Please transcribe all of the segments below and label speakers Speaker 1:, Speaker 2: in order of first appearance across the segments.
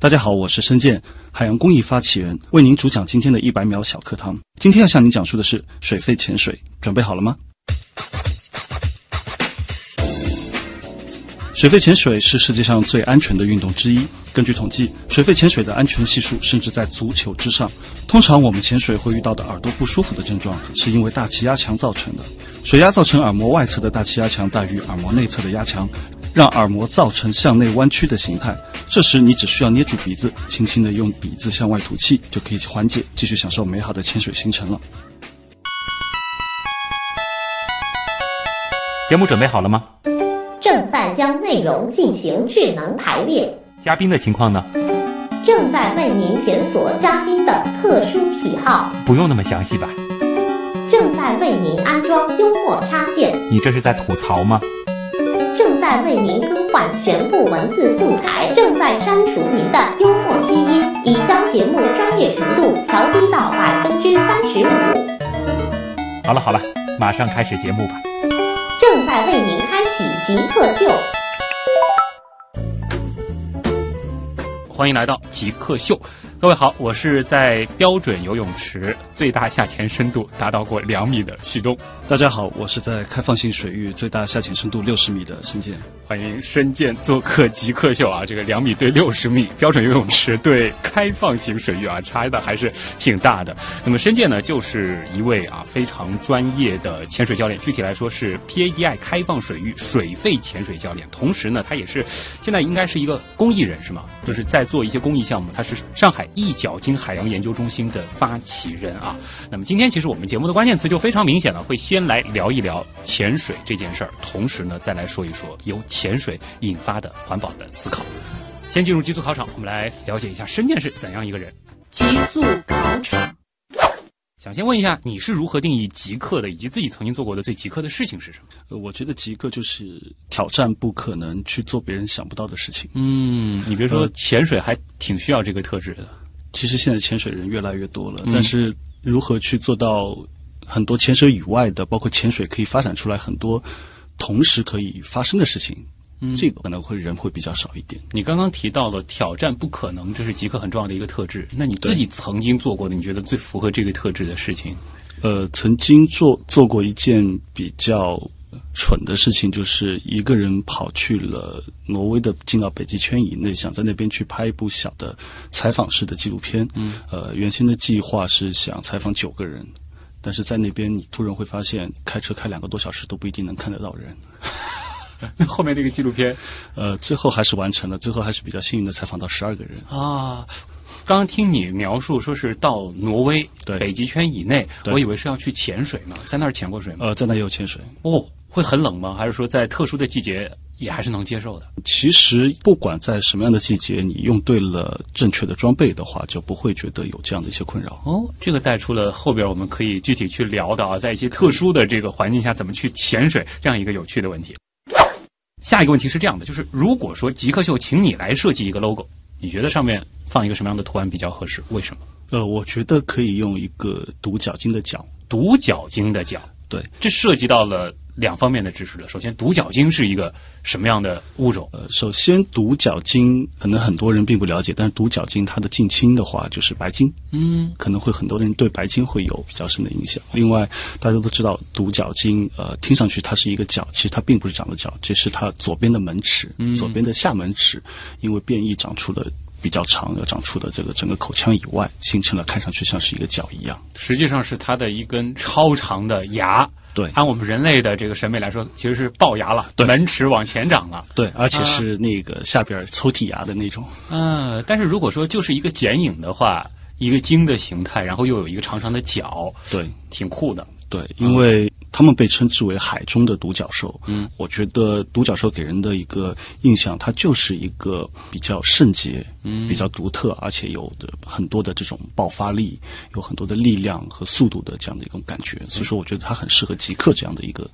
Speaker 1: 大家好，我是申健，海洋公益发起人，为您主讲今天的一百秒小课堂。今天要向您讲述的是水肺潜水，准备好了吗？水肺潜水是世界上最安全的运动之一。根据统计，水肺潜水的安全系数甚至在足球之上。通常我们潜水会遇到的耳朵不舒服的症状，是因为大气压强造成的。水压造成耳膜外侧的大气压强大于耳膜内侧的压强，让耳膜造成向内弯曲的形态。这时你只需要捏住鼻子，轻轻地用鼻子向外吐气，就可以缓解，继续享受美好的潜水行程了。
Speaker 2: 节目准备好了吗？
Speaker 3: 正在将内容进行智能排列。
Speaker 2: 嘉宾的情况呢？
Speaker 3: 正在为您检索嘉宾的特殊喜好。
Speaker 2: 不用那么详细吧？
Speaker 3: 正在为您安装幽默插件。
Speaker 2: 你这是在吐槽吗？
Speaker 3: 正在为您更换全部文字素材。正在删除您的幽默基因，已将节目专业程度调低到百分之三十五。
Speaker 2: 好了好了，马上开始节目吧。
Speaker 3: 正在为您开启极客秀。
Speaker 2: 欢迎来到极客秀，各位好，我是在标准游泳池最大下潜深度达到过两米的旭东。
Speaker 1: 大家好，我是在开放性水域最大下潜深度六十米的申健。
Speaker 2: 欢迎申健做客极客秀啊！这个两米对六十米标准游泳池对开放型水域啊，差的还是挺大的。那么申健呢，就是一位啊非常专业的潜水教练，具体来说是 PAEI 开放水域水肺潜水教练。同时呢，他也是现在应该是一个公益人是吗？就是在做一些公益项目。他是上海一角鲸海洋研究中心的发起人啊。那么今天其实我们节目的关键词就非常明显了，会先来聊一聊潜水这件事儿，同时呢再来说一说由潜水引发的环保的思考。先进入极速考场，我们来了解一下申健是怎样一个人。
Speaker 4: 极速考场，
Speaker 2: 想先问一下，你是如何定义极客的，以及自己曾经做过的最极客的事情是什么？
Speaker 1: 呃，我觉得极客就是挑战不可能去做别人想不到的事情。
Speaker 2: 嗯，你别说潜水还挺需要这个特质的。
Speaker 1: 其实现在潜水人越来越多了，但是如何去做到很多潜水以外的，包括潜水可以发展出来很多同时可以发生的事情，嗯这个可能会人会比较少一点。
Speaker 2: 你刚刚提到了挑战不可能，这是极客很重要的一个特质。那你自己曾经做过的，你觉得最符合这个特质的事情？
Speaker 1: 呃，曾经做做过一件比较蠢的事情，就是一个人跑去了挪威的进到北极圈以内，想在那边去拍一部小的采访式的纪录片。嗯，呃，原先的计划是想采访九个人，但是在那边你突然会发现，开车开两个多小时都不一定能看得到人。
Speaker 2: 后面那个纪录片
Speaker 1: 呃，最后还是完成了，最后还是比较幸运的采访到十二个人。
Speaker 2: 啊，刚刚听你描述说是到挪威
Speaker 1: 对
Speaker 2: 北极圈以内，我以为是要去潜水呢，在那儿潜过水吗？
Speaker 1: 呃，在那也有潜水。
Speaker 2: 哦，会很冷吗？还是说在特殊的季节也还是能接受的？
Speaker 1: 其实不管在什么样的季节，你用对了正确的装备的话，就不会觉得有这样的一些困扰。
Speaker 2: 哦，这个带出了后边我们可以具体去聊的啊，在一些特殊的这个环境下怎么去潜水这样一个有趣的问题。下一个问题是这样的，就是如果说极客秀请你来设计一个 logo，你觉得上面放一个什么样的图案比较合适？为什么？
Speaker 1: 呃，我觉得可以用一个独角鲸的角。
Speaker 2: 独角鲸的角，
Speaker 1: 对，
Speaker 2: 这涉及到了两方面的知识了。首先，独角鲸是一个什么样的物种？
Speaker 1: 呃，首先独角鲸可能很多人并不了解，但是独角鲸它的近亲的话就是白鲸，
Speaker 2: 嗯，
Speaker 1: 可能会很多人对白鲸会有比较深的影响。另外，大家都知道独角鲸，呃，听上去它是一个角，其实它并不是长了角，这是它左边的门齿，左边的下门齿因为变异长出了。比较长，要长出的这个整个口腔以外，形成了看上去像是一个角一样。
Speaker 2: 实际上是它的一根超长的牙。
Speaker 1: 对
Speaker 2: 按我们人类的这个审美来说，其实是龅牙了，
Speaker 1: 对
Speaker 2: 门齿往前长了。
Speaker 1: 对，而且是那个下边儿抽屉牙的那种。
Speaker 2: 嗯，但是如果说就是一个剪影的话，一个鲸的形态，然后又有一个长长的角，
Speaker 1: 对
Speaker 2: 挺酷的。
Speaker 1: 对，因为他们被称之为海中的独角兽。嗯，我觉得独角兽给人的一个印象，它就是一个比较圣洁、嗯，比较独特，而且有的很多的这种爆发力，有很多的力量和速度的这样的一种感觉。所以说，我觉得它很适合极客这样的一个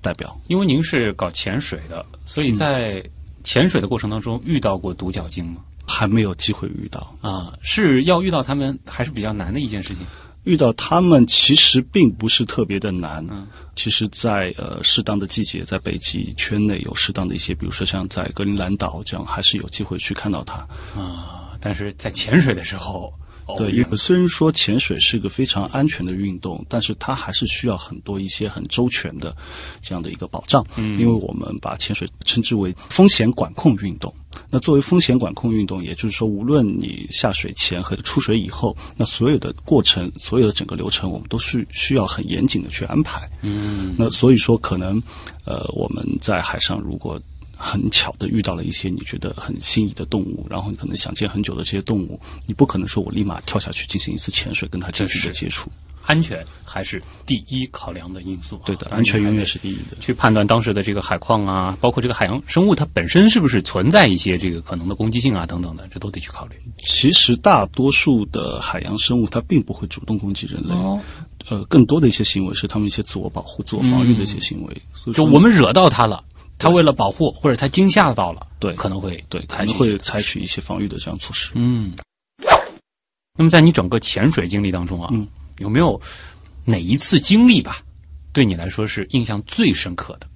Speaker 1: 代表。
Speaker 2: 因为您是搞潜水的，所以在潜水的过程当中遇到过独角鲸吗？
Speaker 1: 还没有机会遇到，
Speaker 2: 啊，是要遇到他们还是比较难的一件事情。
Speaker 1: 遇到他们其实并不是特别的难。其实在，呃适当的季节，在北极圈内有适当的一些，比如说像在格陵兰岛这样，还是有机会去看到它。
Speaker 2: 啊但是在潜水的时候，哦
Speaker 1: 对，因为虽然说潜水是一个非常安全的运动，但是它还是需要很多一些很周全的这样的一个保障。嗯，因为我们把潜水称之为风险管控运动。那作为风险管控运动，也就是说，无论你下水前和出水以后，那所有的过程、所有的整个流程，我们都是需要很严谨的去安排。嗯，那所以说，可能呃，我们在海上如果很巧的遇到了一些你觉得很心仪的动物，然后你可能想见很久的这些动物，你不可能说我立马跳下去进行一次潜水，跟它近距离的接触。
Speaker 2: 安全还是第一考量的因素、啊。
Speaker 1: 对的，安全永远是第一的。
Speaker 2: 去判断当时的这个海况啊，包括这个海洋生物它本身是不是存在一些这个可能的攻击性啊等等的，这都得去考虑。
Speaker 1: 其实大多数的海洋生物它并不会主动攻击人类，
Speaker 2: 哦
Speaker 1: 呃，更多的一些行为是他们一些自我保护、自我防御的一些行为。
Speaker 2: 就我们惹到它了，它为了保护或者它惊吓到了，
Speaker 1: 对
Speaker 2: 可能会
Speaker 1: 对可
Speaker 2: 采取一些
Speaker 1: 能会采取一些防御的这样措施。
Speaker 2: 嗯。那么在你整个潜水经历当中啊，
Speaker 1: 嗯
Speaker 2: 有没有哪一次经历吧，对你来说是印象最深刻的？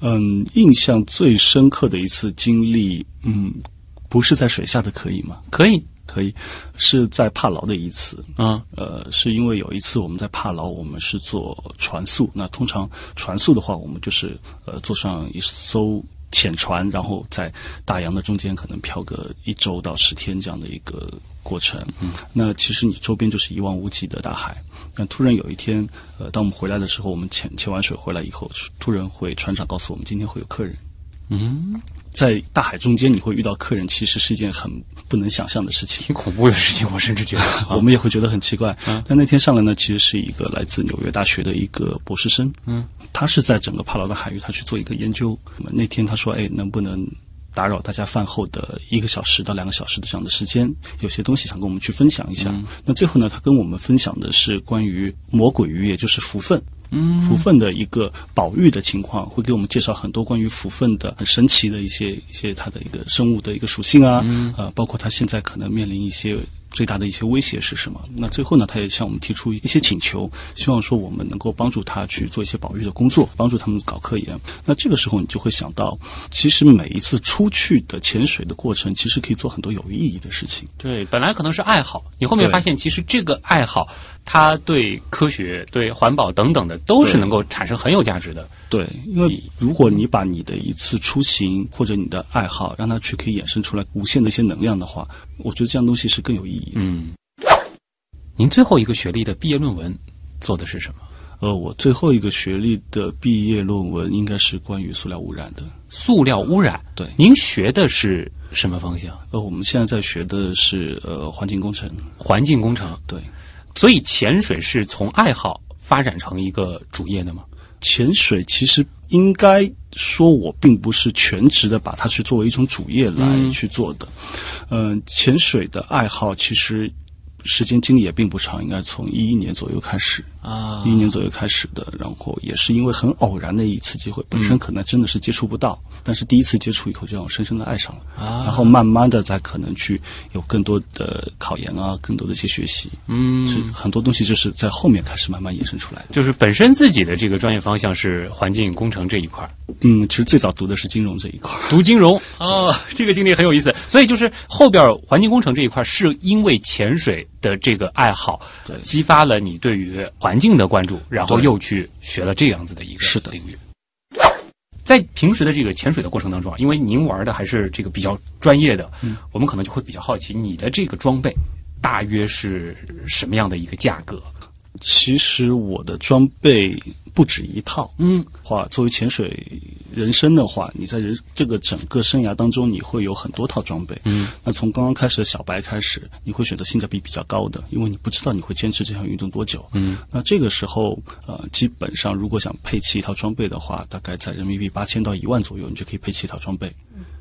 Speaker 1: 嗯，印象最深刻的一次经历，嗯，不是在水下的，可以吗？
Speaker 2: 可以，
Speaker 1: 可以，是在帕劳的一次。
Speaker 2: 啊，
Speaker 1: 呃，是因为有一次我们在帕劳，我们是做船速。那通常船速的话，我们就是呃坐上一艘浅船，然后在大洋的中间可能漂个一周到十天这样的一个过程。嗯，那其实你周边就是一望无际的大海。那突然有一天，呃，当我们回来的时候，我们潜潜完水回来以后，突然会船长告诉我们，今天会有客人。
Speaker 2: 嗯，
Speaker 1: 在大海中间，你会遇到客人，其实是一件很不能想象的事情。
Speaker 2: 挺恐怖的事情，我甚至觉得
Speaker 1: 我们也会觉得很奇怪。嗯但那天上来呢，其实是一个来自纽约大学的一个博士生。嗯，他是在整个帕劳的海域，他去做一个研究。那天他说：“哎，能不能打扰大家饭后的一个小时到两个小时的这样的时间？有些东西想跟我们去分享一下。那最后呢，他跟我们分享的是关于魔鬼鱼，也就是福分。嗯，福分的一个保育的情况，会给我们介绍很多关于福分的很神奇的一些一些它的一个生物的一个属性啊，嗯、呃，包括它现在可能面临一些最大的一些威胁是什么。那最后呢，他也向我们提出一些请求，希望说我们能够帮助他去做一些保育的工作，帮助他们搞科研。那这个时候你就会想到，其实每一次出去的潜水的过程，其实可以做很多有意义的事情。
Speaker 2: 对，本来可能是爱好，你后面发现其实这个爱好，它对科学、对环保等等的都是能够产生很有价值的。
Speaker 1: 对，因为如果你把你的一次出行或者你的爱好，让它去可以衍生出来无限的一些能量的话，我觉得这样东西是更有意义的。
Speaker 2: 嗯，您最后一个学历的毕业论文做的是什么？
Speaker 1: 呃，我最后一个学历的毕业论文应该是关于塑料污染的。
Speaker 2: 塑料污染。
Speaker 1: 对
Speaker 2: 您学的是什么方向？
Speaker 1: 呃，我们现在在学的是呃环境工程。
Speaker 2: 环境工程。
Speaker 1: 对，
Speaker 2: 所以潜水是从爱好发展成一个主业的吗？
Speaker 1: 潜水其实应该说，我并不是全职的把它去作为一种主业来去做的。嗯、潜水的爱好其实时间经历也并不长，应该从一一年左右开始。
Speaker 2: 啊。
Speaker 1: 一一年左右开始的，然后也是因为很偶然的一次机会，本身可能真的是接触不到，但是第一次接触以后就让我深深的爱上了，
Speaker 2: 啊。
Speaker 1: 然后慢慢的再可能去有更多的考研啊，更多的一些学习，
Speaker 2: 嗯。
Speaker 1: 是很多东西就是在后面开始慢慢衍生出来的。
Speaker 2: 就是本身自己的这个专业方向是环境工程这一块儿，
Speaker 1: 嗯，其实最早读的是金融这一块儿，
Speaker 2: 读金融。哦，这个经历很有意思。所以就是后边环境工程这一块，是因为潜水的这个爱好，激发了你对于环境的关注，然后又去学了这样子的一个
Speaker 1: 是的
Speaker 2: 领域。在平时的这个潜水的过程当中啊，因为您玩的还是这个比较专业的，
Speaker 1: 嗯
Speaker 2: 我们可能就会比较好奇，你的这个装备大约是什么样的一个价格？
Speaker 1: 其实我的装备不止一套，
Speaker 2: 嗯，
Speaker 1: 话作为潜水人生的话，你在人这个整个生涯当中，你会有很多套装备。
Speaker 2: 嗯，
Speaker 1: 那从刚刚开始的小白开始，你会选择性价比比较高的，因为你不知道你会坚持这项运动多久。
Speaker 2: 嗯，
Speaker 1: 那这个时候，呃，基本上如果想配齐一套装备的话，大概在人民币八千到一万左右，你就可以配齐一套装备。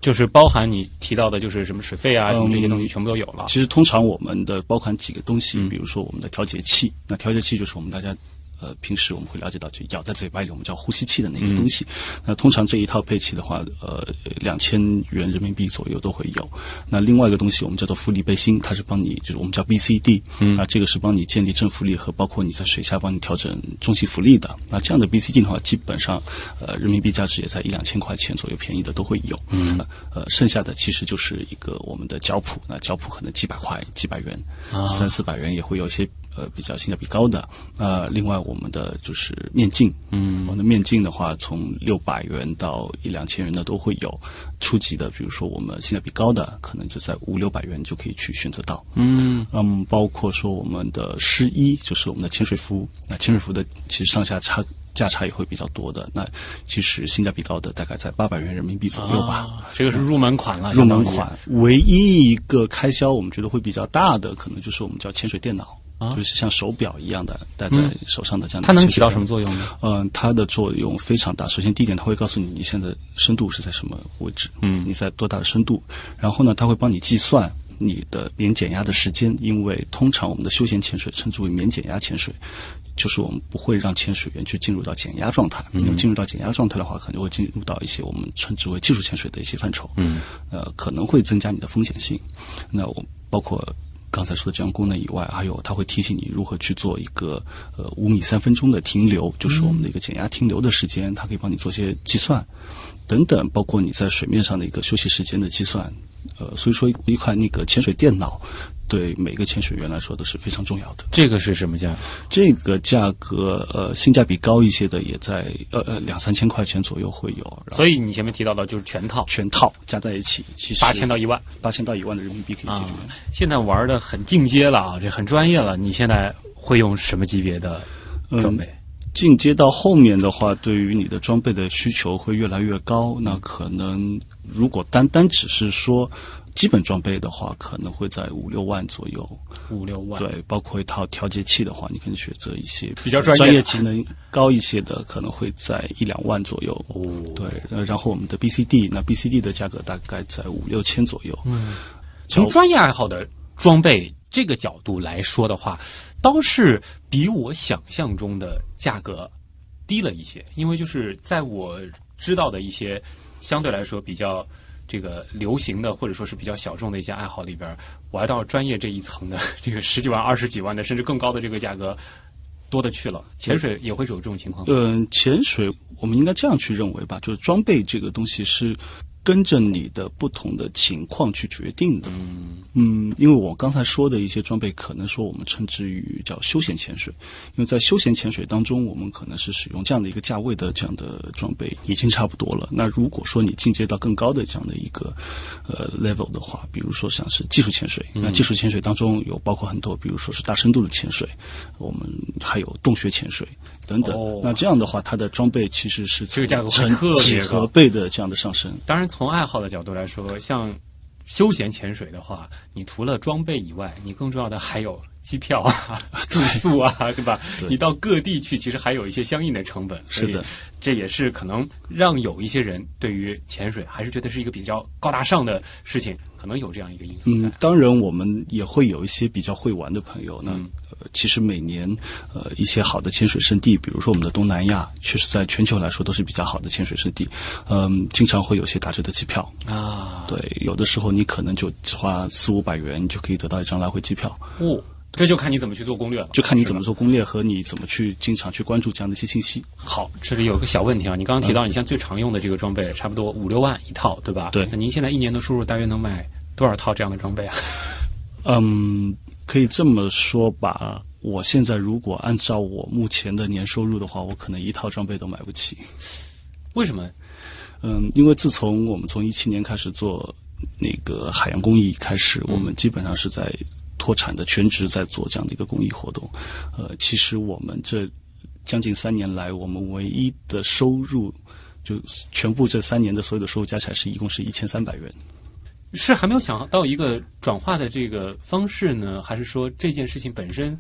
Speaker 2: 就是包含你提到的，就是什么水费啊，什么这些东西全部都有了。
Speaker 1: 其实通常我们的包含几个东西，
Speaker 2: 嗯
Speaker 1: 比如说我们的调节器，那调节器就是我们大家呃，平时我们会了解到，就咬在嘴巴里，我们叫呼吸器的那个东西。那通常这一套配器的话，呃，两千元人民币左右都会有。那另外一个东西，我们叫做浮力背心，它是帮你，就是我们叫 BCD，嗯，那这个是帮你建立正浮力和包括你在水下帮你调整中性浮力的。那这样的 BCD 的话，基本上，呃，人民币价值也在一两千块钱左右，便宜的都会有。嗯，呃，剩下的其实就是一个我们的脚蹼，那脚蹼可能几百块、几百元，三四百元也会有一些。呃，比较性价比高的，呃，另外我们的就是面镜，嗯，我们的面镜的话，从六百元到一两千元的都会有，初级的，比如说我们性价比高的，可能就在五六百元就可以去选择到，嗯，嗯，包括说我们的湿衣，就是我们的潜水服，那潜水服的其实上下差价差也会比较多的，那其实性价比高的大概在八百元人民币左右吧，
Speaker 2: 这个是入门款了，
Speaker 1: 入门款，唯一一个开销我们觉得会比较大的，可能就是我们叫潜水电脑。就是像手表一样的戴在手上的这样的，
Speaker 2: 它能起到什么作用呢？
Speaker 1: 嗯，它的作用非常大。首先，第一点，它会告诉你你现在深度是在什么位置，嗯，你在多大的深度。然后呢，它会帮你计算你的免减压的时间，因为通常我们的休闲潜水称之为免减压潜水，就是我们不会让潜水员去进入到减压状态。因为进入到减压状态的话，可能会进入到一些我们称之为技术潜水的一些范畴，嗯，呃，可能会增加你的风险性。那我包括。刚才说的这样功能以外，还有它会提醒你如何去做一个呃五米三分钟的停留，就是我们的一个减压停留的时间，它可以帮你做些计算等等，包括你在水面上的一个休息时间的计算。呃，所以说一款那个潜水电脑。对每个潜水员来说都是非常重要的。
Speaker 2: 这个是什么价？
Speaker 1: 这个价格呃，性价比高一些的也在呃呃两三千块钱左右会有。
Speaker 2: 所以你前面提到的就是全套，
Speaker 1: 全套加在一起，其实
Speaker 2: 八千到一万，
Speaker 1: 八千到一万的人民币可以解决。
Speaker 2: 现在玩的很进阶了啊，这很专业了。你现在会用什么级别的装备？
Speaker 1: 进阶到后面的话，对于你的装备的需求会越来越高。那可能如果单单只是说。基本装备的话，可能会在五六万左右。
Speaker 2: 五六万，
Speaker 1: 对，包括一套调节器的话，你可能选择一些
Speaker 2: 比较
Speaker 1: 专
Speaker 2: 业、
Speaker 1: 技能高一些的，可能会在一两万左右。哦，对，然后我们的 BCD，那 BCD 的价格大概在五六千左右。
Speaker 2: 嗯，从专业爱好的装备这个角度来说的话，倒是比我想象中的价格低了一些，因为就是在我知道的一些相对来说比较。这个流行的或者说是比较小众的一些爱好里边，玩到专业这一层的 这个十几万、二十几万的，甚至更高的这个价格，多的去了。潜水也会有这种情况。
Speaker 1: 嗯，潜水我们应该这样去认为吧，就是装备这个东西是。跟着你的不同的情况去决定的。嗯嗯，因为我刚才说的一些装备，可能说我们称之于叫休闲潜水，因为在休闲潜水当中，我们可能是使用这样的一个价位的这样的装备已经差不多了。那如果说你进阶到更高的这样的一个呃 level 的话，比如说像是技术潜水，那技术潜水当中有包括很多，比如说是大深度的潜水，我们还有洞穴潜水。等等，那这样的话，它的装备其实是
Speaker 2: 这个价格成几
Speaker 1: 何倍的这样的上升。
Speaker 2: 当然，从爱好的角度来说，像休闲潜水的话，你除了装备以外，你更重要的还有机票啊、住宿啊，对吧？你到各地去，其实还有一些相应的成本。
Speaker 1: 是的，
Speaker 2: 这也是可能让有一些人对于潜水还是觉得是一个比较高大上的事情，可能有这样一个因素。
Speaker 1: 嗯，当然，我们也会有一些比较会玩的朋友呢。其实每年，呃，一些好的潜水圣地，比如说我们的东南亚，确实在全球来说都是比较好的潜水圣地。嗯，经常会有些打折的机票啊。对，有的时候你可能就花四五百元，你就可以得到一张来回机票。
Speaker 2: 哦，这就看你怎么去做攻略了。
Speaker 1: 就看你怎么做攻略和你怎么去经常去关注这样的一些信息。
Speaker 2: 好，这里有个小问题啊，你刚刚提到你像最常用的这个装备，差不多五六万一套，对吧？
Speaker 1: 对。
Speaker 2: 那您现在一年的收入大约能买多少套这样的装备啊？
Speaker 1: 嗯，可以这么说吧。我现在如果按照我目前的年收入的话，我可能一套装备都买不起。
Speaker 2: 为什么？
Speaker 1: 嗯，因为自从我们从一七年开始做那个海洋公益开始，我们基本上是在脱产的全职在做这样的一个公益活动。呃，其实我们这将近三年来，我们唯一的收入就全部这三年的所有的收入加起来是一共是一千三百元。
Speaker 2: 是还没有想到一个转化的这个方式呢，还是说这件事情本身？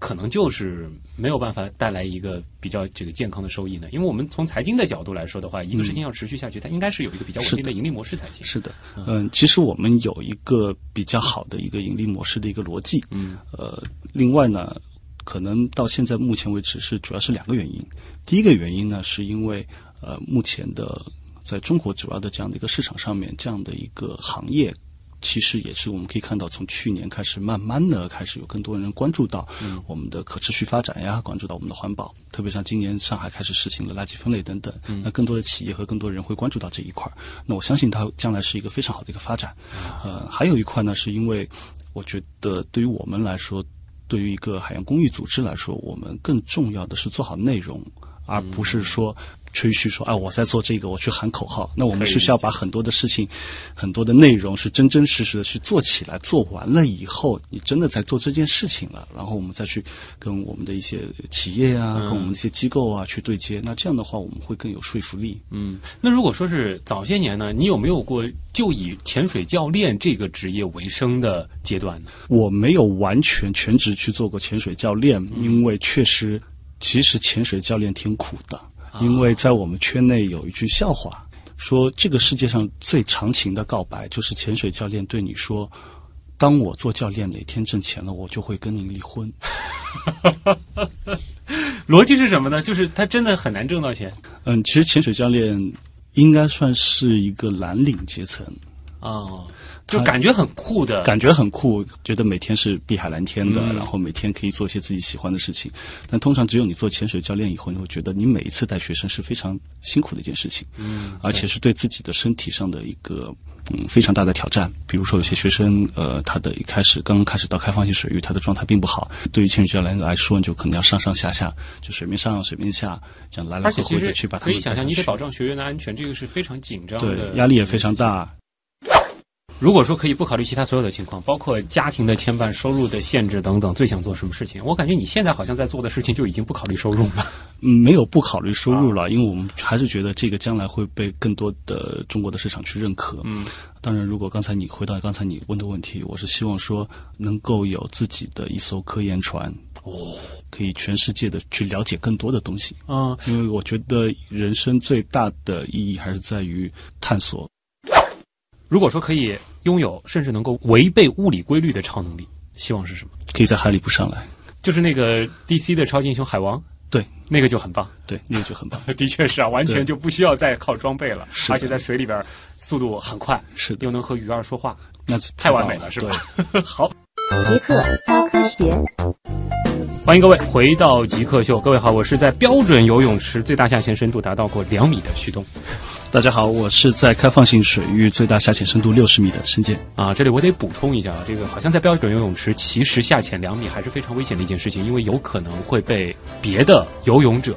Speaker 2: 可能就是没有办法带来一个比较这个健康的收益呢，因为我们从财经的角度来说的话，一个事情要持续下去，它应该是有一个比较稳定的盈利模式才行。
Speaker 1: 是的，嗯，其实我们有一个比较好的一个盈利模式的一个逻辑，嗯，呃，另外呢。可能到现在目前为止是主要是两个原因。第一个原因呢，是因为呃目前的在中国主要的这样的一个市场上面，这样的一个行业。其实也是我们可以看到，从去年开始，慢慢的开始有更多人关注到我们的可持续发展呀，关注到我们的环保。特别像今年上海开始实行了垃圾分类等等，那更多的企业和更多人会关注到这一块儿。那我相信它将来是一个非常好的一个发展。呃，还有一块呢，是因为我觉得对于我们来说，对于一个海洋公益组织来说，我们更重要的是做好内容，而不是说。吹嘘说：“哎，我在做这个，我去喊口号。”那我们是需要把很多的事情、很多的内容是真真实实的去做起来。做完了以后，你真的在做这件事情了，然后我们再去跟我们的一些企业啊、跟我们的一些机构啊去对接。那这样的话，我们会更有说服力。
Speaker 2: 嗯，那如果说是早些年呢，你有没有过就以潜水教练这个职业为生的阶段呢？
Speaker 1: 我没有完全全职去做过潜水教练，因为确实，其实潜水教练挺苦的。因为在我们圈内有一句笑话，说这个世界上最长情的告白，就是潜水教练对你说：“当我做教练哪天挣钱了，我就会跟您离婚。”
Speaker 2: 逻辑是什么呢？就是他真的很难挣到钱。
Speaker 1: 嗯，其实潜水教练应该算是一个蓝领阶层
Speaker 2: 啊。就感觉很酷的，
Speaker 1: 感觉很酷，觉得每天是碧海蓝天的，然后每天可以做一些自己喜欢的事情。但通常只有你做潜水教练以后，你会觉得你每一次带学生是非常辛苦的一件事情，嗯，而且是对自己的身体上的一个嗯非常大的挑战。比如说有些学生，呃，他的一开始刚刚开始到开放性水域，他的状态并不好。对于潜水教练来说，你就可能要上上下下，就水面上水面下这样来来回回的去把他
Speaker 2: 可以想象，你得保障学员的安全，这个是非常紧张的，
Speaker 1: 对，压力也非常大。
Speaker 2: 如果说可以不考虑其他所有的情况，包括家庭的牵绊、收入的限制等等，最想做什么事情？我感觉你现在好像在做的事情就已经不考虑收入了。
Speaker 1: 嗯，没有不考虑收入了，因为我们还是觉得这个将来会被更多的中国的市场去认可。嗯，当然，如果刚才你回到刚才你问的问题，我是希望说能够有自己的一艘科研船，哦，可以全世界的去了解更多的东西。啊，因为我觉得人生最大的意义还是在于探索。
Speaker 2: 如果说可以拥有甚至能够违背物理规律的超能力，希望是什么？
Speaker 1: 可以在海里不上来，
Speaker 2: 就是那个 DC 的超级英雄海王，
Speaker 1: 对，
Speaker 2: 那个就很棒，
Speaker 1: 对，那个就很棒，
Speaker 2: 的确是啊，完全就不需要再靠装备了，而且在水里边速度很快，
Speaker 1: 是
Speaker 2: 又能和鱼儿说话，
Speaker 1: 那
Speaker 2: 太完美了，是吧？好，
Speaker 3: 极客高科学。
Speaker 2: 欢迎各位回到极客秀。各位好，我是在标准游泳池最大下潜深度达到过两米的徐东。
Speaker 1: 大家好，我是在开放性水域最大下潜深度六十米的申健。
Speaker 2: 啊，这里我得补充一下啊，这个好像在标准游泳池，其实下潜两米还是非常危险的一件事情，因为有可能会被别的游泳者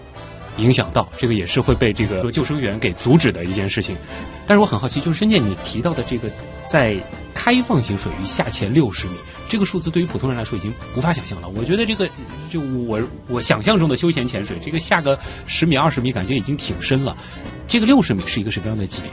Speaker 2: 影响到，这个也是会被这个救生员给阻止的一件事情。但是我很好奇，就是申健你提到的这个在开放性水域下潜六十米。这个数字对于普通人来说已经无法想象了。我觉得这个，就我我想象中的休闲潜水，这个下个十米、二十米，感觉已经挺深了。这个六十米是一个什么样的级别？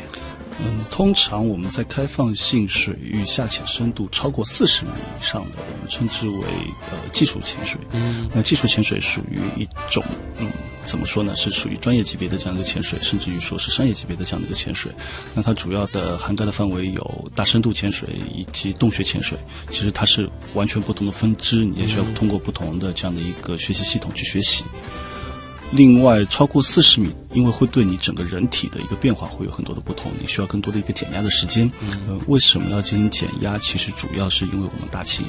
Speaker 1: 嗯，通常我们在开放性水域下潜深度超过四十米以上的，我们称之为呃技术潜水。嗯，那技术潜水属于一种，嗯，怎么说呢？是属于专业级别的这样的一个潜水，甚至于说是商业级别的这样的一个潜水。那它主要的涵盖的范围有大深度潜水以及洞穴潜水。其实它是完全不同的分支，你也需要通过不同的这样的一个学习系统去学习。另外，超过四十米，因为会对你整个人体的一个变化会有很多的不同，你需要更多的一个减压的时间。呃，为什么要进行减压？其实主要是因为我们大气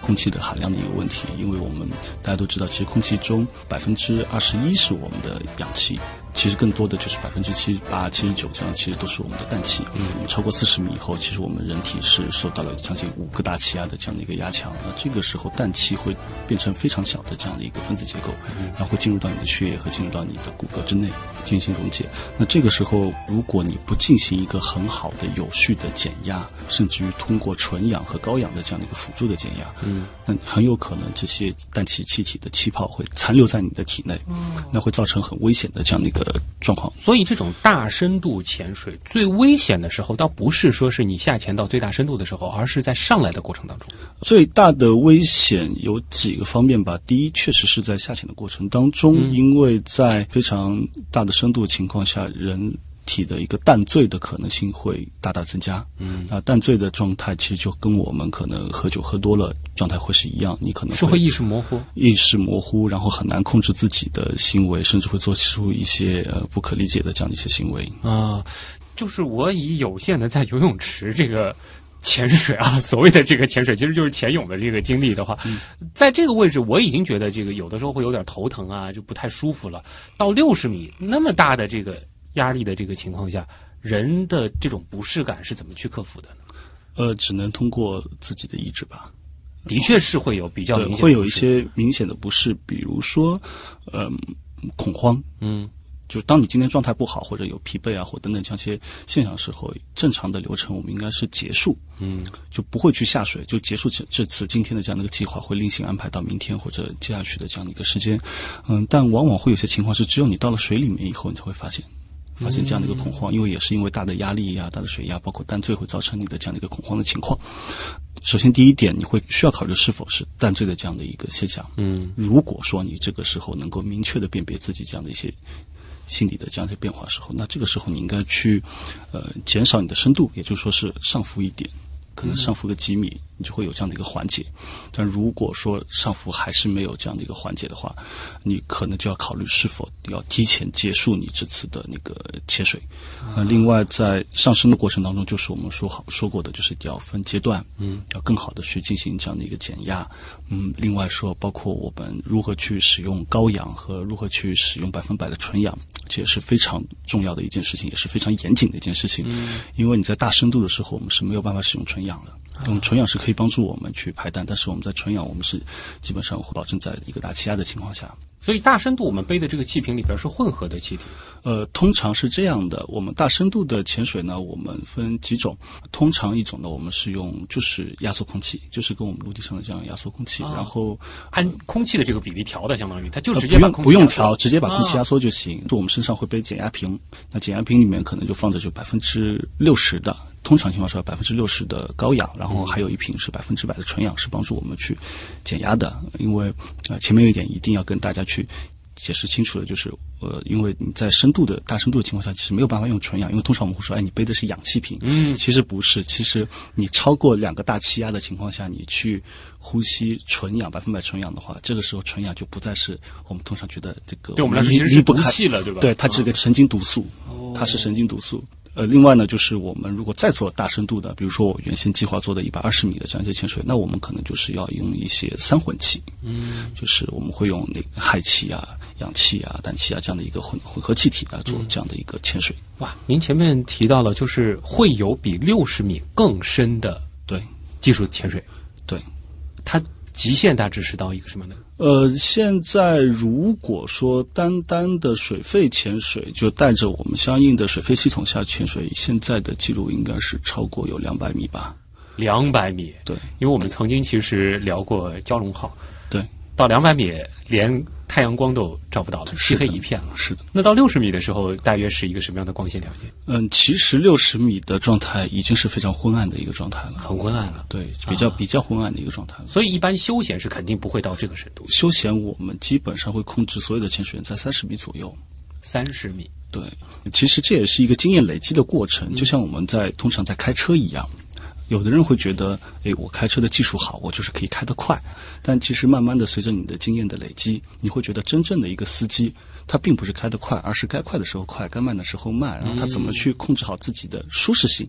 Speaker 1: 空气的含量的一个问题。因为我们大家都知道，其实空气中百分之二十一是我们的氧气。其实更多的就是百分之七十八、七十九这样，其实都是我们的氮气。嗯，超过四十米以后，其实我们人体是受到了将近五个大气压的这样的一个压强。那这个时候，氮气会变成非常小的这样的一个分子结构，然后会进入到你的血液和进入到你的骨骼之内进行溶解。那这个时候，如果你不进行一个很好的、有序的减压，甚至于通过纯氧和高氧的这样的一个辅助的减压，嗯，那很有可能这些氮气气体的气泡会残留在你的体内，嗯，那会造成很危险的这样的一个。呃，状况。
Speaker 2: 所以，这种大深度潜水最危险的时候，倒不是说是你下潜到最大深度的时候，而是在上来的过程当中。
Speaker 1: 最大的危险有几个方面吧。第一，确实是在下潜的过程当中，因为在非常大的深度情况下，人体的一个淡醉的可能性会大大增加。嗯，那淡醉的状态其实就跟我们可能喝酒喝多了状态会是一样，你可能
Speaker 2: 是会意识模糊，
Speaker 1: 意识模糊，然后很难控制自己的行为，甚至会做出一些呃不可理解的这样的一些行为。
Speaker 2: 啊，就是我以有限的在游泳池这个。潜水啊，所谓的这个潜水，其实就是潜泳的这个经历的话，在这个位置，我已经觉得这个有的时候会有点头疼啊，就不太舒服了。到六十米那么大的这个压力的这个情况下，人的这种不适感是怎么去克服的呢？
Speaker 1: 呃，只能通过自己的意志吧。
Speaker 2: 的确是会有比较明显，
Speaker 1: 会有一些明显的不适，比如说，嗯，恐慌，
Speaker 2: 嗯。
Speaker 1: 就当你今天状态不好，或者有疲惫啊，或等等这样些现象时候，正常的流程我们应该是结束，
Speaker 2: 嗯，
Speaker 1: 就不会去下水，就结束这这次今天的这样的一个计划，会另行安排到明天或者接下去的这样的一个时间，嗯，但往往会有些情况是，只有你到了水里面以后，你才会发现，发现这样的一个恐慌，因为也是因为大的压力呀、大的水压，包括淡醉会造成你的这样的一个恐慌的情况。首先，第一点，你会需要考虑是否是淡醉的这样的一个现象，
Speaker 2: 嗯，
Speaker 1: 如果说你这个时候能够明确的辨别自己这样的一些。心理的这样一些变化时候，那这个时候你应该去，呃，减少你的深度，也就是说是上浮一点，可能上浮个几米。你就会有这样的一个缓解，但如果说上浮还是没有这样的一个缓解的话，你可能就要考虑是否要提前结束你这次的那个潜水。那另外在上升的过程当中，就是我们说好说过的，就是要分阶段，
Speaker 2: 嗯，
Speaker 1: 要更好的去进行这样的一个减压，嗯，另外说包括我们如何去使用高氧和如何去使用百分百的纯氧，这也是非常重要的一件事情，也是非常严谨的一件事情。
Speaker 2: 嗯，
Speaker 1: 因为你在大深度的时候，我们是没有办法使用纯氧的。嗯，纯氧是可以帮助我们去排氮，但是我们在纯氧，我们是基本上会保证在一个大气压的情况下。
Speaker 2: 所以大深度我们背的这个气瓶里边是混合的气体。
Speaker 1: 呃，通常是这样的。我们大深度的潜水呢，我们分几种。通常一种呢，我们是用就是压缩空气，就是跟我们陆地上的这样压缩空气，然后
Speaker 2: 按空气的这个比例调的，相当于它就直
Speaker 1: 接
Speaker 2: 把空
Speaker 1: 气不用调，直接把空气压缩就行。就我们身上会背减压瓶，那减压瓶里面可能就放着就百分之六十的。通常情况下，百分之六十的高氧，然后还有一瓶是百分之百的纯氧，是帮助我们去减压的。因为啊，前面有一点一定要跟大家去解释清楚的，就是呃，因为你在深度的大深度的情况下，其实没有办法用纯氧，因为通常我们会说，哎，你背的是氧气瓶，
Speaker 2: 嗯，
Speaker 1: 其实不是，其实你超过两个大气压的情况下，你去呼吸纯氧百分百纯氧的话，这个时候纯氧就不再是我们通常觉得这个
Speaker 2: 对我们来说其实是毒气了，对吧？
Speaker 1: 对，它是个神经毒素，它是神经毒素。呃，另外呢，就是我们如果再做大深度的，比如说我原先计划做的一百二十米的这样一些潜水，那我们可能就是要用一些三混气，
Speaker 2: 嗯，
Speaker 1: 就是我们会用那个氦气啊、氧气啊、氮气啊这样的一个混混合气体来做这样的一个潜水。
Speaker 2: 哇，您前面提到了，就是会有比六十米更深的
Speaker 1: 对
Speaker 2: 技术潜水，
Speaker 1: 对，
Speaker 2: 它极限大致是到一个什么样的？
Speaker 1: 呃，现在如果说单单的水肺潜水，就带着我们相应的水肺系统下潜水，现在的记录应该是超过有两百米吧？
Speaker 2: 两百米，
Speaker 1: 对，
Speaker 2: 因为我们曾经其实聊过蛟龙号，
Speaker 1: 对，
Speaker 2: 到两百米连太阳光都照不到了，漆黑一片了。
Speaker 1: 是的，
Speaker 2: 那到六十米的时候，大约是一个什么样的光线条件？
Speaker 1: 嗯，其实六十米的状态已经是非常昏暗的一个状态了，
Speaker 2: 很昏暗了。
Speaker 1: 对，比较比较昏暗的一个状态了。
Speaker 2: 所以，一般休闲是肯定不会到这个深度。
Speaker 1: 休闲我们基本上会控制所有的潜水员在三十米左右。
Speaker 2: 三十米，
Speaker 1: 对，其实这也是一个经验累积的过程，就像我们在通常在开车一样。有的人会觉得，哎，我开车的技术好，我就是可以开得快。但其实慢慢的，随着你的经验的累积，你会觉得真正的一个司机，他并不是开得快，而是该快的时候快，该慢的时候慢。然后他怎么去控制好自己的舒适性？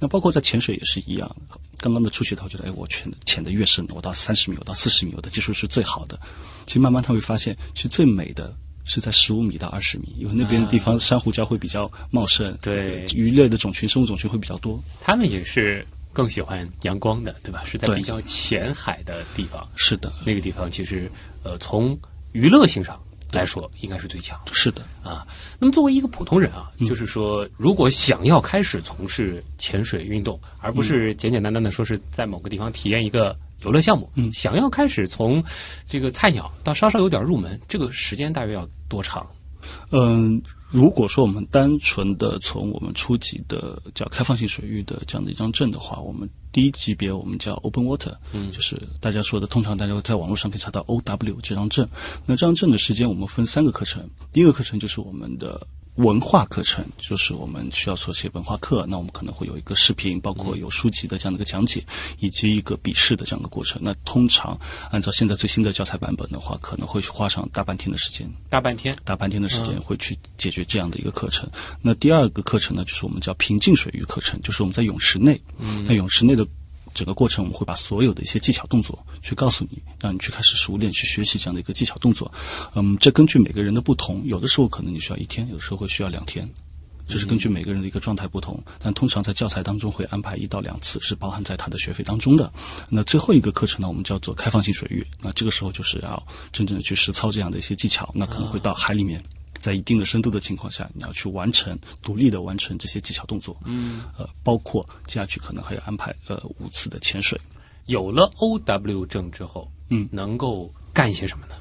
Speaker 1: 那包括在潜水也是一样。刚刚的初学者觉得，哎，我潜潜的越深，我到三十米，我到四十米，我的技术是最好的。其实慢慢他会发现，其实最美的是在十五米到二十米，因为那边的地方珊瑚礁会比较茂盛，
Speaker 2: 对
Speaker 1: 鱼类的种群、生物种群会比较多。
Speaker 2: 他们也是。更喜欢阳光的，对吧？是在比较浅海的地方。
Speaker 1: 是的，
Speaker 2: 那个地方其实，呃，从娱乐性上来说，应该是最强。
Speaker 1: 是的，
Speaker 2: 啊。那么作为一个普通人啊，就是说，如果想要开始从事潜水运动，而不是简简单单的说是在某个地方体验一个游乐项目，
Speaker 1: 嗯，
Speaker 2: 想要开始从这个菜鸟到稍稍有点入门，这个时间大约要多长？
Speaker 1: 嗯。如果说我们单纯的从我们初级的叫开放性水域的这样的一张证的话，我们第一级别我们叫 Open Water，
Speaker 2: 嗯，
Speaker 1: 就是大家说的，通常大家在网络上可以查到 O W 这张证。那这张证的时间我们分三个课程，第一个课程就是我们的文化课程，就是我们需要说写文化课，那我们可能会有一个视频，包括有书籍的这样的一个讲解，以及一个笔试的这样一个过程。那通常按照现在最新的教材版本的话，可能会花上大半天的时间。
Speaker 2: 大半天，
Speaker 1: 大半天的时间会去解决这样的一个课程。那第二个课程呢，就是我们叫平静水域课程，就是我们在泳池内，那泳池内的整个过程，我们会把所有的一些技巧动作去告诉你，让你去开始熟练去学习这样的一个技巧动作。嗯，这根据每个人的不同，有的时候可能你需要一天，有的时候会需要两天。这是根据每个人的一个状态不同，但通常在教材当中会安排一到两次，是包含在他的学费当中的。那最后一个课程呢，我们叫做开放性水域。那这个时候就是要真正的去实操这样的一些技巧，那可能会到海里面，在一定的深度的情况下，你要去完成独立的完成这些技巧动作。嗯，呃，包括接下去可能还要安排呃五次的潜水。
Speaker 2: 有了 OW 证之后，
Speaker 1: 嗯
Speaker 2: 能够干一些什么呢？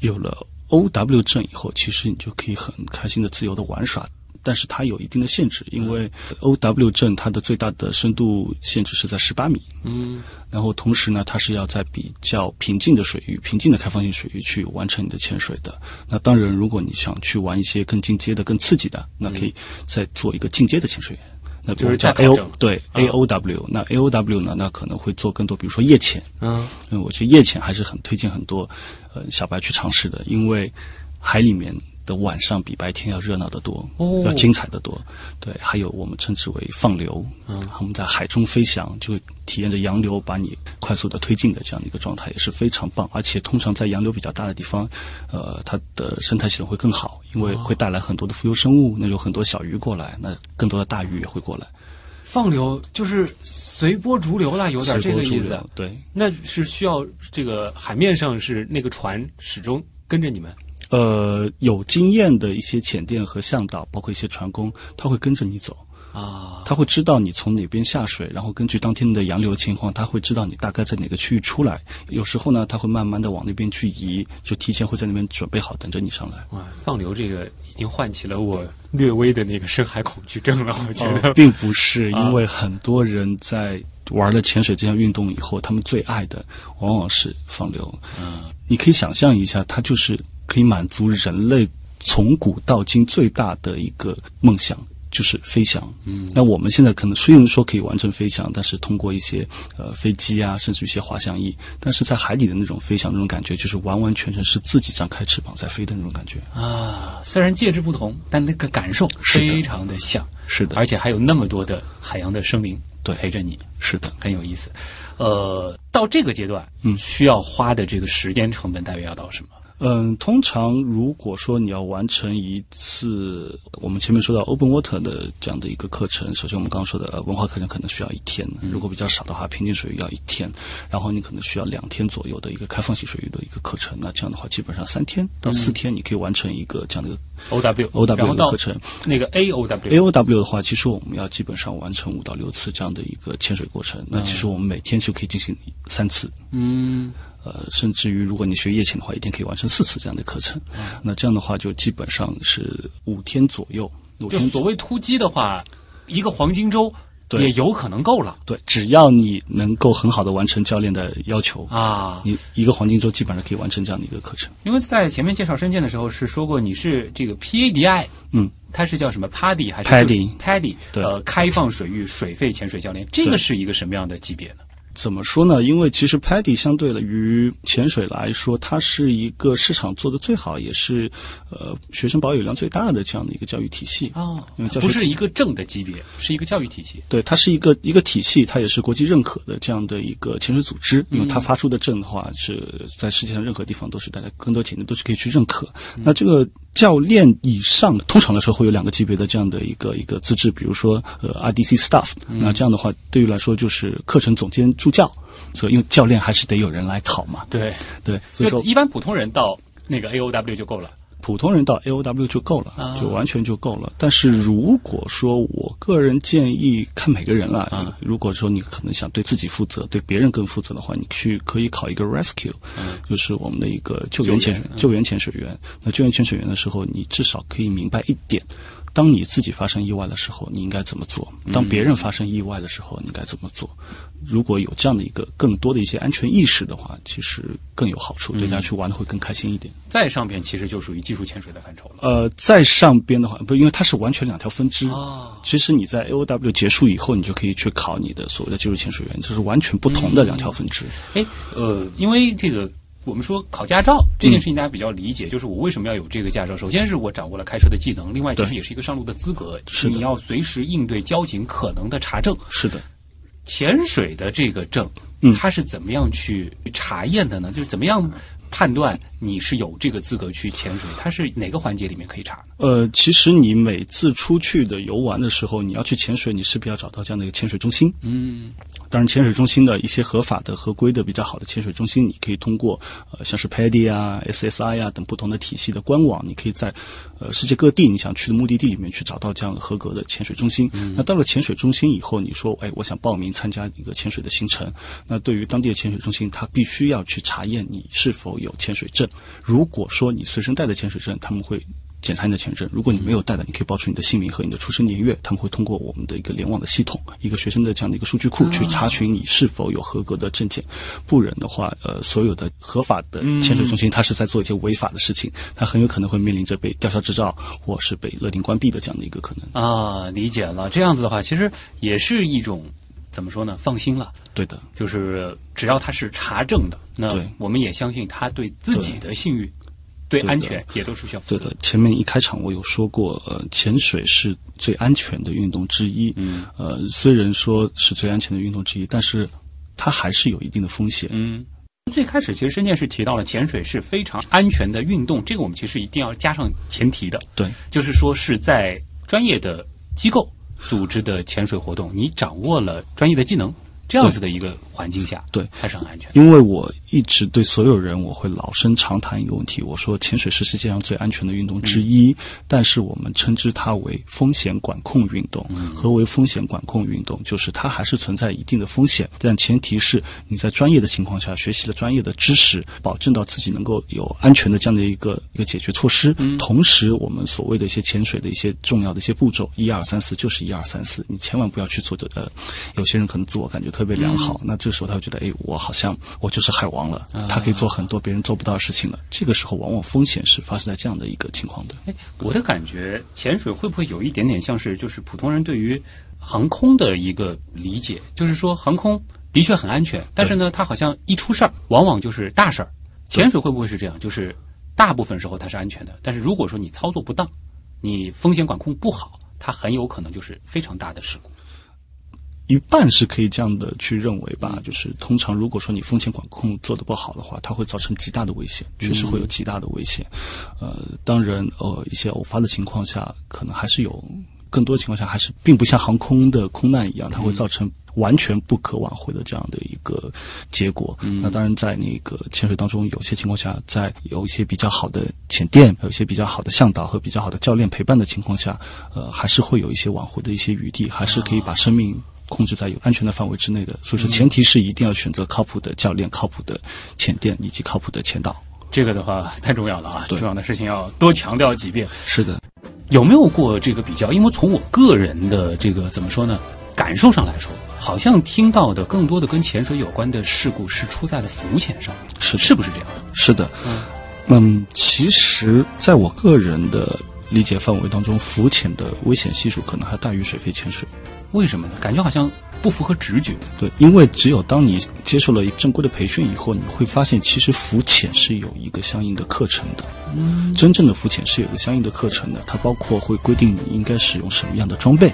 Speaker 1: 有了 OW 证以后，其实你就可以很开心的自由的玩耍。但是它有一定的限制，因为 OW 证它的最大的深度限制是在十八米。
Speaker 2: 嗯，
Speaker 1: 然后同时呢，它是要在比较平静的水域、平静的开放性水域去完成你的潜水的。那当然，如果你想去玩一些更进阶的、更刺激的，那可以再做一个进阶的潜水员。那比如叫
Speaker 2: 就是再
Speaker 1: A
Speaker 2: 考
Speaker 1: O
Speaker 2: 证
Speaker 1: 对 A O W，那 A O W 呢，那可能会做更多，比如说夜潜。
Speaker 2: 嗯，
Speaker 1: 嗯，我觉得夜潜还是很推荐很多呃小白去尝试的，因为海里面的晚上比白天要热闹得多，
Speaker 2: 哦
Speaker 1: 要精彩得多。对，还有我们称之为放流，嗯，我们在海中飞翔，就体验着洋流把你快速的推进的这样的一个状态，也是非常棒。而且通常在洋流比较大的地方，呃，它的生态系统会更好，因为会带来很多的浮游生物，那有很多小鱼过来，那更多的大鱼也会过来，
Speaker 2: 放流就是随波逐流啦，有点这个意思。
Speaker 1: 对。
Speaker 2: 那是需要这个海面上是那个船始终跟着你们。
Speaker 1: 呃，有经验的一些潜店和向导，包括一些船工，他会跟着你走，
Speaker 2: 啊，
Speaker 1: 他会知道你从哪边下水，然后根据当天的洋流情况，他会知道你大概在哪个区域出来。有时候呢，他会慢慢的往那边去移，就提前会在那边准备好，等着你上来。
Speaker 2: 哇，放流这个已经唤起了我略微的那个深海恐惧症了，我觉得。
Speaker 1: 呃并不是因为很多人在玩了潜水这项运动以后，他们最爱的往往是放流。
Speaker 2: 嗯，
Speaker 1: 你可以想象一下，它就是可以满足人类从古到今最大的一个梦想。就是飞翔，嗯，那我们现在可能虽然说可以完成飞翔，但是通过一些呃飞机啊，甚至一些滑翔翼，但是在海里的那种飞翔那种感觉，就是完完全全是自己张开翅膀在飞的那种感觉。
Speaker 2: 啊，虽然介质不同，但那个感受
Speaker 1: 是
Speaker 2: 非常的像，
Speaker 1: 是的
Speaker 2: 而且还有那么多的海洋的生灵
Speaker 1: 对
Speaker 2: 陪着你，
Speaker 1: 是的，
Speaker 2: 很有意思。呃，到这个阶段，
Speaker 1: 嗯
Speaker 2: 需要花的这个时间成本大约要到什么？
Speaker 1: 嗯，通常如果说你要完成一次我们前面说到 open water 的这样的一个课程，首先我们刚刚说的呃文化课程可能需要一天，如果比较少的话，平均水域要一天，然后你可能需要两天左右的一个开放性水域的一个课程。那这样的话，基本上三天到四天你可以完成一个这样的一个
Speaker 2: O W
Speaker 1: O W 的课程。
Speaker 2: 那个 A O W
Speaker 1: A O W 的话，其实我们要基本上完成五到六次这样的一个潜水过程。那其实我们每天就可以进行三次。
Speaker 2: 嗯，
Speaker 1: 呃，甚至于如果你学夜潜的话，一天可以完成四次这样的课程。那这样的话，就基本上是五天左右。五
Speaker 2: 就所谓突击的话，一个黄金周
Speaker 1: 对
Speaker 2: 也有可能够了
Speaker 1: 对，只要你能够很好的完成教练的要求，
Speaker 2: 啊。
Speaker 1: 你一个黄金周基本上可以完成这样的一个课程。
Speaker 2: 因为在前面介绍深圳的时候是说过你是这个 PADI，
Speaker 1: 嗯，
Speaker 2: 它是叫什么 PADI 还是
Speaker 1: 对
Speaker 2: 呃开放水域水肺潜水教练，这个是一个什么样的级别呢？
Speaker 1: 怎么说呢？因为其实 PADI 相对了于潜水来说，它是一个市场做的最好，也是呃学生保有量最大的这样的一个教育体系。
Speaker 2: 哦
Speaker 1: 因为教
Speaker 2: 不是一个正的级别，是一个教育体系。
Speaker 1: 对，它是一个一个体系，它也是国际认可的这样的一个潜水组织。因为它发出的证的话，是在世界上任何地方都是大家更多潜店都是可以去认可。那这个教练以上的，通常来说会有两个级别的这样的一个一个资质，比如说呃 RDC staff，、那这样的话对于来说就是课程总监助教，所以因为教练还是得有人来考嘛。
Speaker 2: 对，
Speaker 1: 对，所以说
Speaker 2: 一般普通人到那个 AOW 就够了。
Speaker 1: 普通人到 A O W 就够了，
Speaker 2: 啊
Speaker 1: 就完全就够了。但是如果说我个人建议，看每个人了。
Speaker 2: 啊
Speaker 1: 如果说你可能想对自己负责，对别人更负责的话，你去可以考一个 rescue，、就是我们的一个救援潜水
Speaker 2: 救援
Speaker 1: 潜水员。那救援潜水员的时候，你至少可以明白一点。当你自己发生意外的时候，你应该怎么做？当别人发生意外的时候，你应该怎么做？如果有这样的一个更多的一些安全意识的话，其实更有好处，对大家去玩的会更开心一点。
Speaker 2: 再上边其实就属于技术术潜水的范畴了。
Speaker 1: 呃，在上边的话，不，因为它是完全两条分支。
Speaker 2: 哦
Speaker 1: 其实你在 A O W 结束以后，你就可以去考你的所谓的技术潜水员，就是完全不同的两条分支。
Speaker 2: 哎，呃，因为这个我们说考驾照这件事情，大家比较理解，就是我为什么要有这个驾照？首先是我掌握了开车的技能，另外其实也是一个上路的资格，
Speaker 1: 是
Speaker 2: 你要随时应对交警可能的查证。
Speaker 1: 是的，
Speaker 2: 潜水的这个证，
Speaker 1: 嗯
Speaker 2: 它是怎么样去查验的呢？就是怎么样判断你是有这个资格去潜水？它是哪个环节里面可以查呢？
Speaker 1: 呃，其实你每次出去的游玩的时候，你要去潜水，你势必要找到这样的一个潜水中心。
Speaker 2: 嗯，
Speaker 1: 当然，潜水中心的一些合法的、合规的、比较好的潜水中心，你可以通过呃像是 PADI 啊、SSI 啊等不同的体系的官网，你可以在呃世界各地你想去的目的地里面去找到这样合格的潜水中心。那到了潜水中心以后，你说，哎，我想报名参加一个潜水的行程，那对于当地的潜水中心，它必须要去查验你是否有潜水证。如果说你随身带的潜水证，他们会检查你的签证。如果你没有带的，你可以报出你的姓名和你的出生年月，他们会通过我们的一个联网的系统，一个学生的这样的一个数据库去查询你是否有合格的证件。不然的话，呃，所有的合法的签证中心，他是在做一些违法的事情，他很有可能会面临着被吊销执照或是被勒令关闭的这样的一个可能。
Speaker 2: 啊，理解了。这样子的话，其实也是一种怎么说呢？放心了。
Speaker 1: 对的，
Speaker 2: 就是只要他是查证的，那我们也相信他对自己的信誉、对安全也都是需要负责
Speaker 1: 对的。前面一开场我有说过，呃，潜水是最安全的运动之一。
Speaker 2: 嗯，
Speaker 1: 呃，虽然说是最安全的运动之一，但是它还是有一定的风险。
Speaker 2: 嗯，最开始其实申健是提到了潜水是非常安全的运动，这个我们其实一定要加上前提的，
Speaker 1: 对，
Speaker 2: 就是说是在专业的机构组织的潜水活动，你掌握了专业的技能，这样子的一个环境下，
Speaker 1: 对
Speaker 2: 还是很安全。
Speaker 1: 因为我一直对所有人我会老生常谈一个问题，我说潜水是世界上最安全的运动之一，但是我们称之它为风险管控运动。何为风险管控运动？就是它还是存在一定的风险，但前提是你在专业的情况下学习了专业的知识，保证到自己能够有安全的这样的一个一个解决措施。同时，我们所谓的一些潜水的一些重要的一些步骤，一二三四就是一二三四，你千万不要去做这呃，有些人可能自我感觉特别良好，那这时候他会觉得，哎，我好像我就是海王了，他可以做很多别人做不到的事情了。这个时候，往往风险是发生在这样的一个情况的。
Speaker 2: 哎，我的感觉，潜水会不会有一点点像是就是普通人对于航空的一个理解？就是说，航空的确很安全，但是呢，它好像一出事儿，往往就是大事儿。潜水会不会是这样？就是大部分时候它是安全的，但是如果说你操作不当，你风险管控不好，它很有可能就是非常大的事故。
Speaker 1: 一半是可以这样的去认为吧，就是通常如果说你风险管控做得不好的话，它会造成极大的危险，确实会有极大的危险。呃，当然，呃，一些偶发的情况下，可能还是有更多情况下还是并不像航空的空难一样，它会造成完全不可挽回的这样的一个结果。那当然，在那个潜水当中，有些情况下，在有一些比较好的潜店，有一些比较好的向导和比较好的教练陪伴的情况下，呃，还是会有一些挽回的一些余地，还是可以把生命。控制在有安全的范围之内的，所以说前提是一定要选择靠谱的教练、靠谱的潜店以及靠谱的潜导。
Speaker 2: 这个的话太重要了啊！重要的事情要多强调几遍。
Speaker 1: 是的，
Speaker 2: 有没有过这个比较？因为从我个人的这个怎么说呢，感受上来说，好像听到的更多的跟潜水有关的事故是出在了浮潜上面，
Speaker 1: 是
Speaker 2: 是不是这样？
Speaker 1: 是的，嗯，其实在我个人的理解范围当中，浮潜的危险系数可能还大于水肺潜水。
Speaker 2: 为什么呢？感觉好像不符合直觉。
Speaker 1: 对，因为只有当你接受了一正规的培训以后，你会发现其实浮潜是有一个相应的课程的。嗯，真正的浮潜是有一个相应的课程的，它包括会规定你应该使用什么样的装备。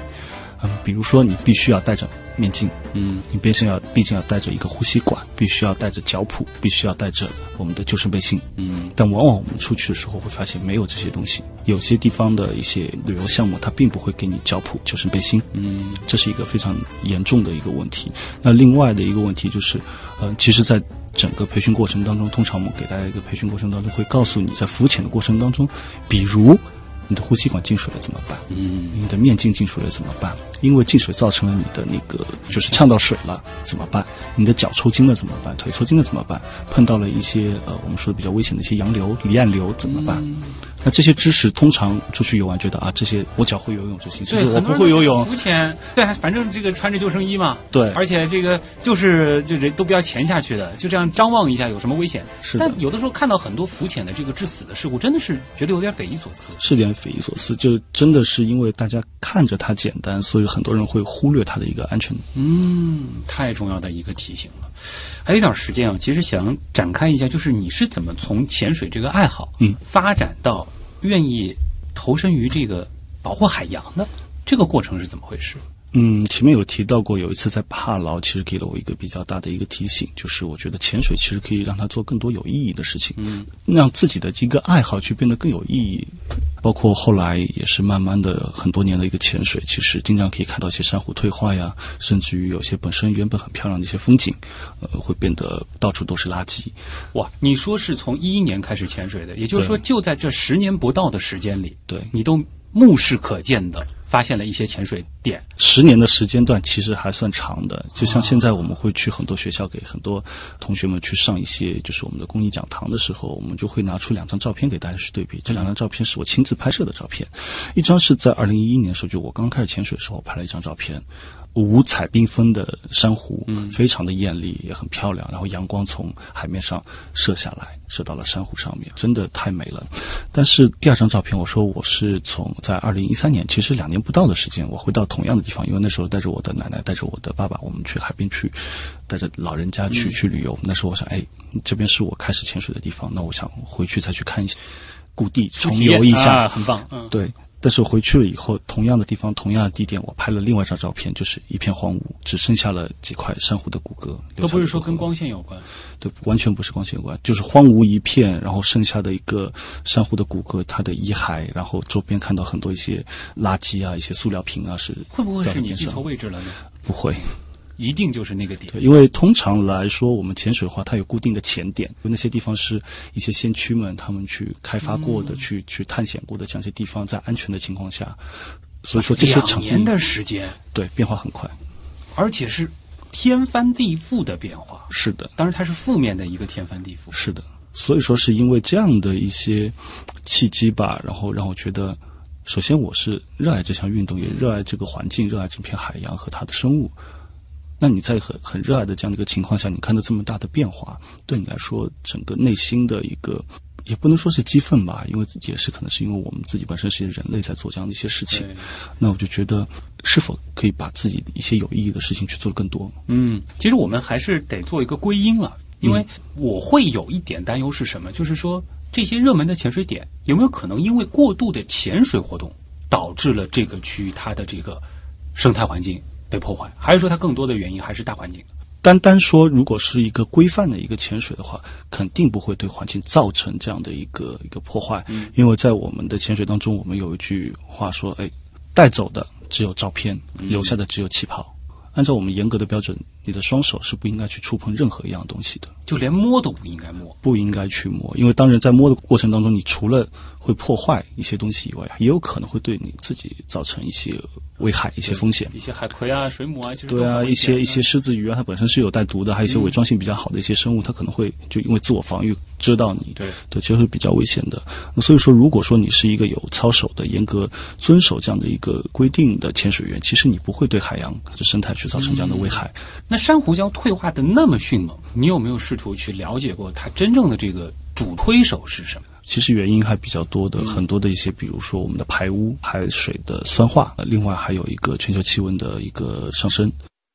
Speaker 1: 嗯，比如说你必须要戴着面镜，
Speaker 2: 嗯，
Speaker 1: 你毕竟要毕竟要带着一个呼吸管，必须要带着脚蹼，必须要带着我们的救生背心。
Speaker 2: 嗯，
Speaker 1: 但往往我们出去的时候会发现没有这些东西。有些地方的一些旅游项目，它并不会给你脚蹼、救生背心。
Speaker 2: 嗯，
Speaker 1: 这是一个非常严重的一个问题。那另外的一个问题就是，呃，其实，在整个培训过程当中，通常我们给大家一个培训过程当中会告诉你，在浮潜的过程当中，比如你的呼吸管进水了怎么办？
Speaker 2: 嗯，
Speaker 1: 你的面镜进水了怎么办？因为进水造成了你的那个就是呛到水了怎么办？你的脚抽筋了怎么办？腿抽筋了怎么办？碰到了一些呃我们说的比较危险的一些洋流、离岸流怎么办？那这些知识通常出去游玩，觉得啊，这些我只要会游泳就行，其
Speaker 2: 对，
Speaker 1: 实我不会游泳
Speaker 2: 浮。潜，对，反正这个穿着救生衣嘛，
Speaker 1: 对
Speaker 2: 而且这个就是就人都不要潜下去的，就这样张望一下有什么危险？
Speaker 1: 是
Speaker 2: 但有的时候看到很多浮潜的这个致死的事故，真的是觉得有点匪夷所思。
Speaker 1: 是点匪夷所思，就真的是因为大家看着它简单，所以很多人会忽略它的一个安全。
Speaker 2: 嗯，太重要的一个提醒了。还有一点时间啊，其实想展开一下，就是你是怎么从潜水这个爱好，
Speaker 1: 嗯，
Speaker 2: 发展到愿意投身于这个保护海洋的这个过程是怎么回事？
Speaker 1: 嗯，前面有提到过，有一次在帕劳，其实给了我一个比较大的一个提醒，就是我觉得潜水其实可以让他做更多有意义的事情，嗯，让自己的一个爱好去变得更有意义。包括后来也是慢慢的很多年的一个潜水，其实经常可以看到一些珊瑚退化呀，甚至于有些本身原本很漂亮的一些风景，呃，会变得到处都是垃圾。
Speaker 2: 哇，你说是从一一年开始潜水的，也就是说，就在这十年不到的时间里，
Speaker 1: 对
Speaker 2: 你都目视可见的发现了一些潜水点。
Speaker 1: 十年的时间段其实还算长的，就像现在我们会去很多学校给很多同学们去上一些就是我们的公益讲堂的时候，我们就会拿出两张照片给大家去对比。这两张照片是我亲自拍摄的照片，一张是在二零一一年的时候，就我刚开始潜水的时候拍了一张照片。五彩缤纷的珊瑚，嗯，非常的艳丽，也很漂亮。然后阳光从海面上射下来，射到了珊瑚上面，真的太美了。但是第二张照片，我说我是从在二零一三年，其实两年不到的时间，我回到同样的地方，因为那时候带着我的奶奶，带着我的爸爸，我们去海边去，带着老人家去、去旅游。那时候我想，哎，这边是我开始潜水的地方，那我想回去再去看一下故地，重游一下，
Speaker 2: 啊、很棒。嗯，
Speaker 1: 对。但是我回去了以后，同样的地方，同样的地点，我拍了另外一张照片，就是一片荒芜，只剩下了几块珊瑚的骨骼。
Speaker 2: 都不是说跟
Speaker 1: 光。
Speaker 2: 线有关。
Speaker 1: 对，完全不是光线有关，就是荒芜一片，然后剩下的一个珊瑚的骨骼，它的遗骸，然后周边看到很多一些垃圾啊，一些塑料瓶啊，是
Speaker 2: 会不会是你记错位置了呢？
Speaker 1: 不会，
Speaker 2: 一定就是那个点。
Speaker 1: 对，因为通常来说，我们潜水的话，它有固定的潜点，那些地方是一些先驱们他们去开发过的、去去探险过的这样一些地方，在安全的情况下，所以说这些
Speaker 2: 两
Speaker 1: 场地
Speaker 2: 年的时间，
Speaker 1: 对变化很快。
Speaker 2: 而且是天翻地覆的变化。
Speaker 1: 是的，
Speaker 2: 当然，它是负面的一个天翻地覆。
Speaker 1: 是的，所以说是因为这样的一些契机吧，然后让我觉得，首先我是热爱这项运动，也热爱这个环境，热爱这片海洋和它的生物。那你在很很热爱的这样的一个情况下，你看到这么大的变化，对你来说，整个内心的一个也不能说是激愤吧，因为也是可能是因为我们自己本身是人类在做这样的一些事情，那我就觉得是否可以把自己的一些有意义的事情去做得更多？
Speaker 2: 嗯，其实我们还是得做一个归因了，因为我会有一点担忧是什么？就是说这些热门的潜水点有没有可能因为过度的潜水活动，导致了这个区域它的这个生态环境被破坏？还是说它更多的原因还是大环境？
Speaker 1: 单单说，如果是一个规范的一个潜水的话，肯定不会对环境造成这样的一个一个破坏。因为在我们的潜水当中，我们有一句话说：“哎，带走的只有照片，留下的只有气泡。”按照我们严格的标准，你的双手是不应该去触碰任何一样东西的，
Speaker 2: 就连摸都不应该摸。
Speaker 1: 不应该去摸。因为当人在摸的过程当中，你除了会破坏一些东西以外，也有可能会对你自己造成一些危害、一些风险。
Speaker 2: 一些海葵啊、水母啊，其实
Speaker 1: 对啊，一些一些狮子鱼啊，它本身是有带毒的，还有一些伪装性比较好的一些生物，它可能会就因为自我防御蛰到你，
Speaker 2: 对
Speaker 1: 对，其实是比较危险的。那所以说，如果说你是一个有操守的、严格遵守这样的一个规定的潜水员，其实你不会对海洋这生态去造成这样的危害。
Speaker 2: 那珊瑚礁退化的那么迅猛，你有没有试图去了解过它真正的这个主推手是什么？
Speaker 1: 其实原因还比较多的，
Speaker 2: 嗯
Speaker 1: 很多的一些，比如说我们的排污、海水的酸化，呃另外还有一个全球气温的一个上升。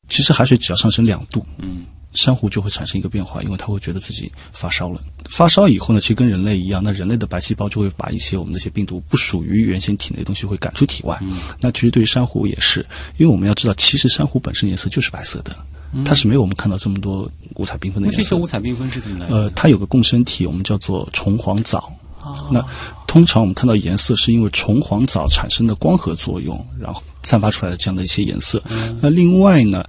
Speaker 1: 其实海水只要上升两度，
Speaker 2: 嗯，
Speaker 1: 珊瑚就会产生一个变化，因为它会觉得自己发烧了。发烧以后呢，其实跟人类一样，那人类的白细胞就会把一些我们的一些病毒不属于原先体内的东西会赶出体外。
Speaker 2: 嗯
Speaker 1: 那其实对于珊瑚也是，因为我们要知道，其实珊瑚本身颜色就是白色的，它是没有我们看到这么多五彩缤纷的颜色
Speaker 2: 这些。五彩缤纷是怎么来的？
Speaker 1: 呃，它有个共生体，我们叫做虫黄藻。那通常我们看到颜色，是因为虫黄藻产生的光合作用，然后散发出来的这样的一些颜色。那另外呢，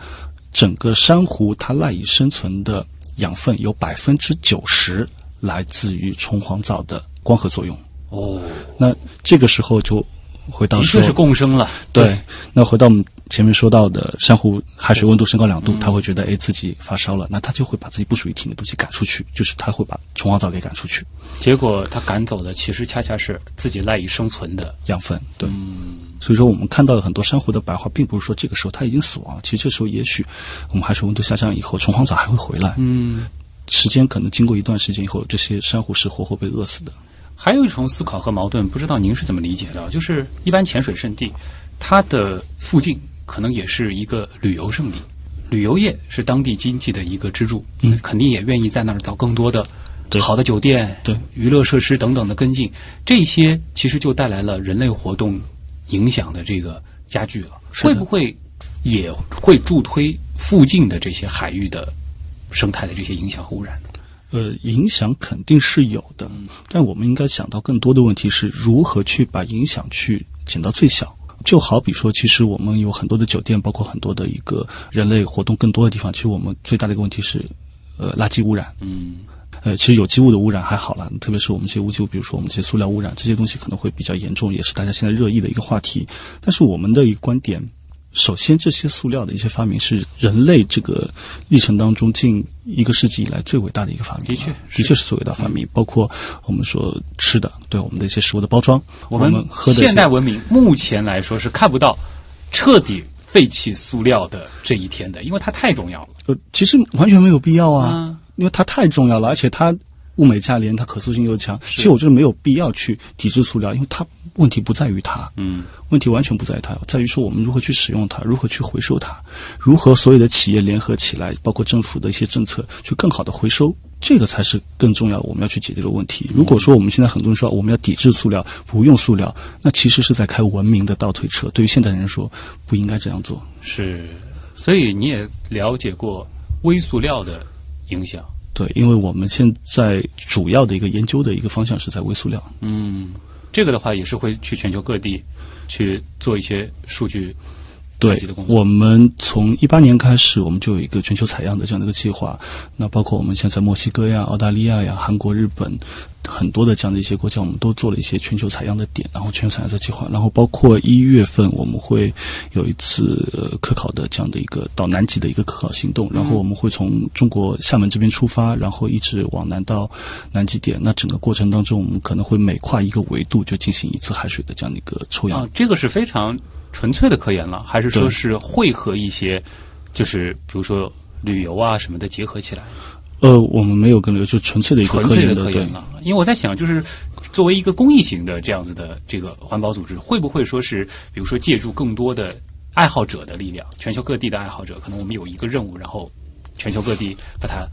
Speaker 1: 整个珊瑚它赖以生存的养分有百分之九十来自于虫黄藻的光合作用。
Speaker 2: 哦，
Speaker 1: 那这个时候就回到说
Speaker 2: 的确是共生了。
Speaker 1: 对，那回到我们前面说到的珊瑚海水温度升高两度，它会觉得哎自己发烧了，那它就会把自己不属于体内的东西赶出去，就是它会把虫黄藻给赶出去，
Speaker 2: 结果它赶走的其实恰恰是自己赖以生存的。
Speaker 1: 养分。对，所以说我们看到的很多珊瑚的白化，并不是说这个时候它已经死亡了，其实这时候也许我们海水温度下降以后，虫黄藻还会回来。
Speaker 2: 嗯，
Speaker 1: 时间可能经过一段时间以后，这些珊瑚是活活被饿死的。
Speaker 2: 还有一种思考和矛盾，不知道您是怎么理解的？就是一般潜水圣地，它的附近可能也是一个旅游胜地，旅游业是当地经济的一个支柱，
Speaker 1: 嗯
Speaker 2: 肯定也愿意在那儿造更多的好的酒店、
Speaker 1: 对
Speaker 2: 娱乐设施等等的跟进，这些其实就带来了人类活动影响的这个加剧了，会不会也会助推附近的这些海域的生态的这些影响和污染呢？
Speaker 1: 呃，影响肯定是有的，但我们应该想到更多的问题是如何去把影响去减到最小。就好比说，其实我们有很多的酒店，包括很多的一个人类活动更多的地方，其实我们最大的一个问题是，呃，垃圾污染。
Speaker 2: 嗯，
Speaker 1: 呃，其实有机物的污染还好了，特别是我们这些无机物，比如说我们这些塑料污染，这些东西可能会比较严重，也是大家现在热议的一个话题。但是我们的一个观点，首先这些塑料的一些发明是人类这个历程当中近一个世纪以来最伟大的一个发明，
Speaker 2: 的确
Speaker 1: 的确是最伟大发明。包括我们说吃的，对我们的一些食物的包装，
Speaker 2: 我
Speaker 1: 们喝的
Speaker 2: 现代文明目前来说是看不到彻底废弃塑料的这一天的，因为它太重要了。
Speaker 1: 呃，其实完全没有必要啊，
Speaker 2: 嗯
Speaker 1: 因为它太重要了，而且它物美价廉，它可塑性又强。其实我觉得没有必要去抵制塑料，因为它问题不在于它，
Speaker 2: 嗯，
Speaker 1: 问题完全不在于它，在于说我们如何去使用它，如何去回收它，如何所有的企业联合起来，包括政府的一些政策，去更好的回收。这个才是更重要，我们要去解决的问题。如果说我们现在很多人说我们要抵制塑料，不用塑料，那其实是在开文明的倒退车。对于现代人说，不应该这样做。
Speaker 2: 是，所以你也了解过微塑料的影响。
Speaker 1: 对，因为我们现在主要的一个研究的一个方向是在微塑料。
Speaker 2: 嗯，这个的话也是会去全球各地去做一些数据
Speaker 1: 对。我们从一八年开始，我们就有一个全球采样的这样的一个计划。那包括我们现在墨西哥呀、澳大利亚呀、韩国、日本很多的这样的一些国家，我们都做了一些全球采样的点，然后全球采样的计划。然后包括一月份我们会有一次呃科考的这样的一个到南极的一个科考行动，然后我们会从中国厦门这边出发，然后一直往南到南极点。那整个过程当中，我们可能会每跨一个维度就进行一次海水的这样的一个抽样
Speaker 2: 啊，这个是非常纯粹的科研了，还是说是会和一些，就是比如说旅游啊什么的结合起来，
Speaker 1: 呃，我们没有跟流，就纯粹的一个
Speaker 2: 纯粹的
Speaker 1: 科研的，对
Speaker 2: 科研了？因为我在想，就是作为一个公益型的这样子的这个环保组织，会不会说是，比如说借助更多的爱好者的力量，全球各地的爱好者，可能我们有一个任务，然后全球各地把它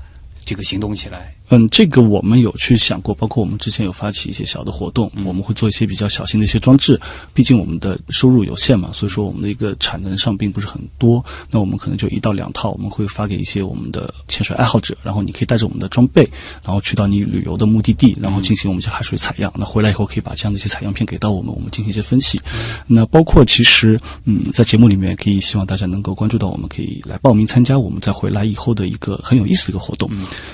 Speaker 2: 这个行动起来。
Speaker 1: 嗯，这个我们有去想过，包括我们之前有发起一些小的活动，我们会做一些比较小型的一些装置。毕竟我们的收入有限嘛，所以说我们的一个产能上并不是很多。那我们可能就一到两套，我们会发给一些我们的潜水爱好者，然后你可以带着我们的装备，然后去到你旅游的目的地，然后进行我们一些海水采样。那回来以后可以把这样的一些采样片给到我们，我们进行一些分析。那包括其实，嗯，在节目里面可以希望大家能够关注到，我们可以来报名参加我们在回来以后的一个很有意思的一个活动，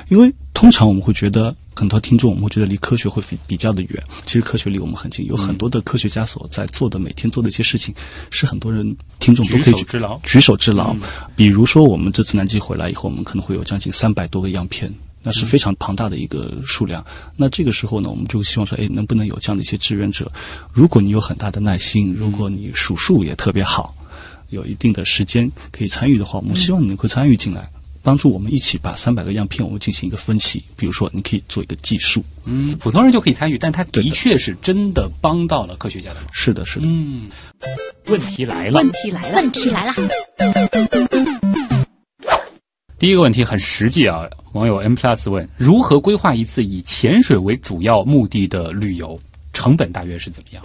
Speaker 1: 因为通常我们会觉得。很多听众我们会觉得离科学会比比较的远，其实科学离我们很近，有很多的科学家所在做的每天做的一些事情，是很多人听众都可以
Speaker 2: 举手之劳
Speaker 1: 举手之劳。比如说我们这次南极回来以后，我们可能会有将近三百多个样片。那是非常庞大的一个数量。那这个时候呢，我们就希望说，哎，能不能有这样的一些志愿者？如果你有很大的耐心，如果你数数也特别好，有一定的时间可以参与的话，我们希望你能够参与进来。帮助我们一起把三百个样片我们进行一个分析，比如说你可以做一个计数。
Speaker 2: 嗯，普通人就可以参与，但他
Speaker 1: 的
Speaker 2: 的确是真的帮到了科学家的忙。
Speaker 1: 是的，是的。
Speaker 2: 嗯，问题来了
Speaker 4: 问，题来了，问题来了，
Speaker 2: 第一个问题很实际啊，网友 M Plus 问：如何规划一次以潜水为主要目的的旅游？成本大约是怎么样？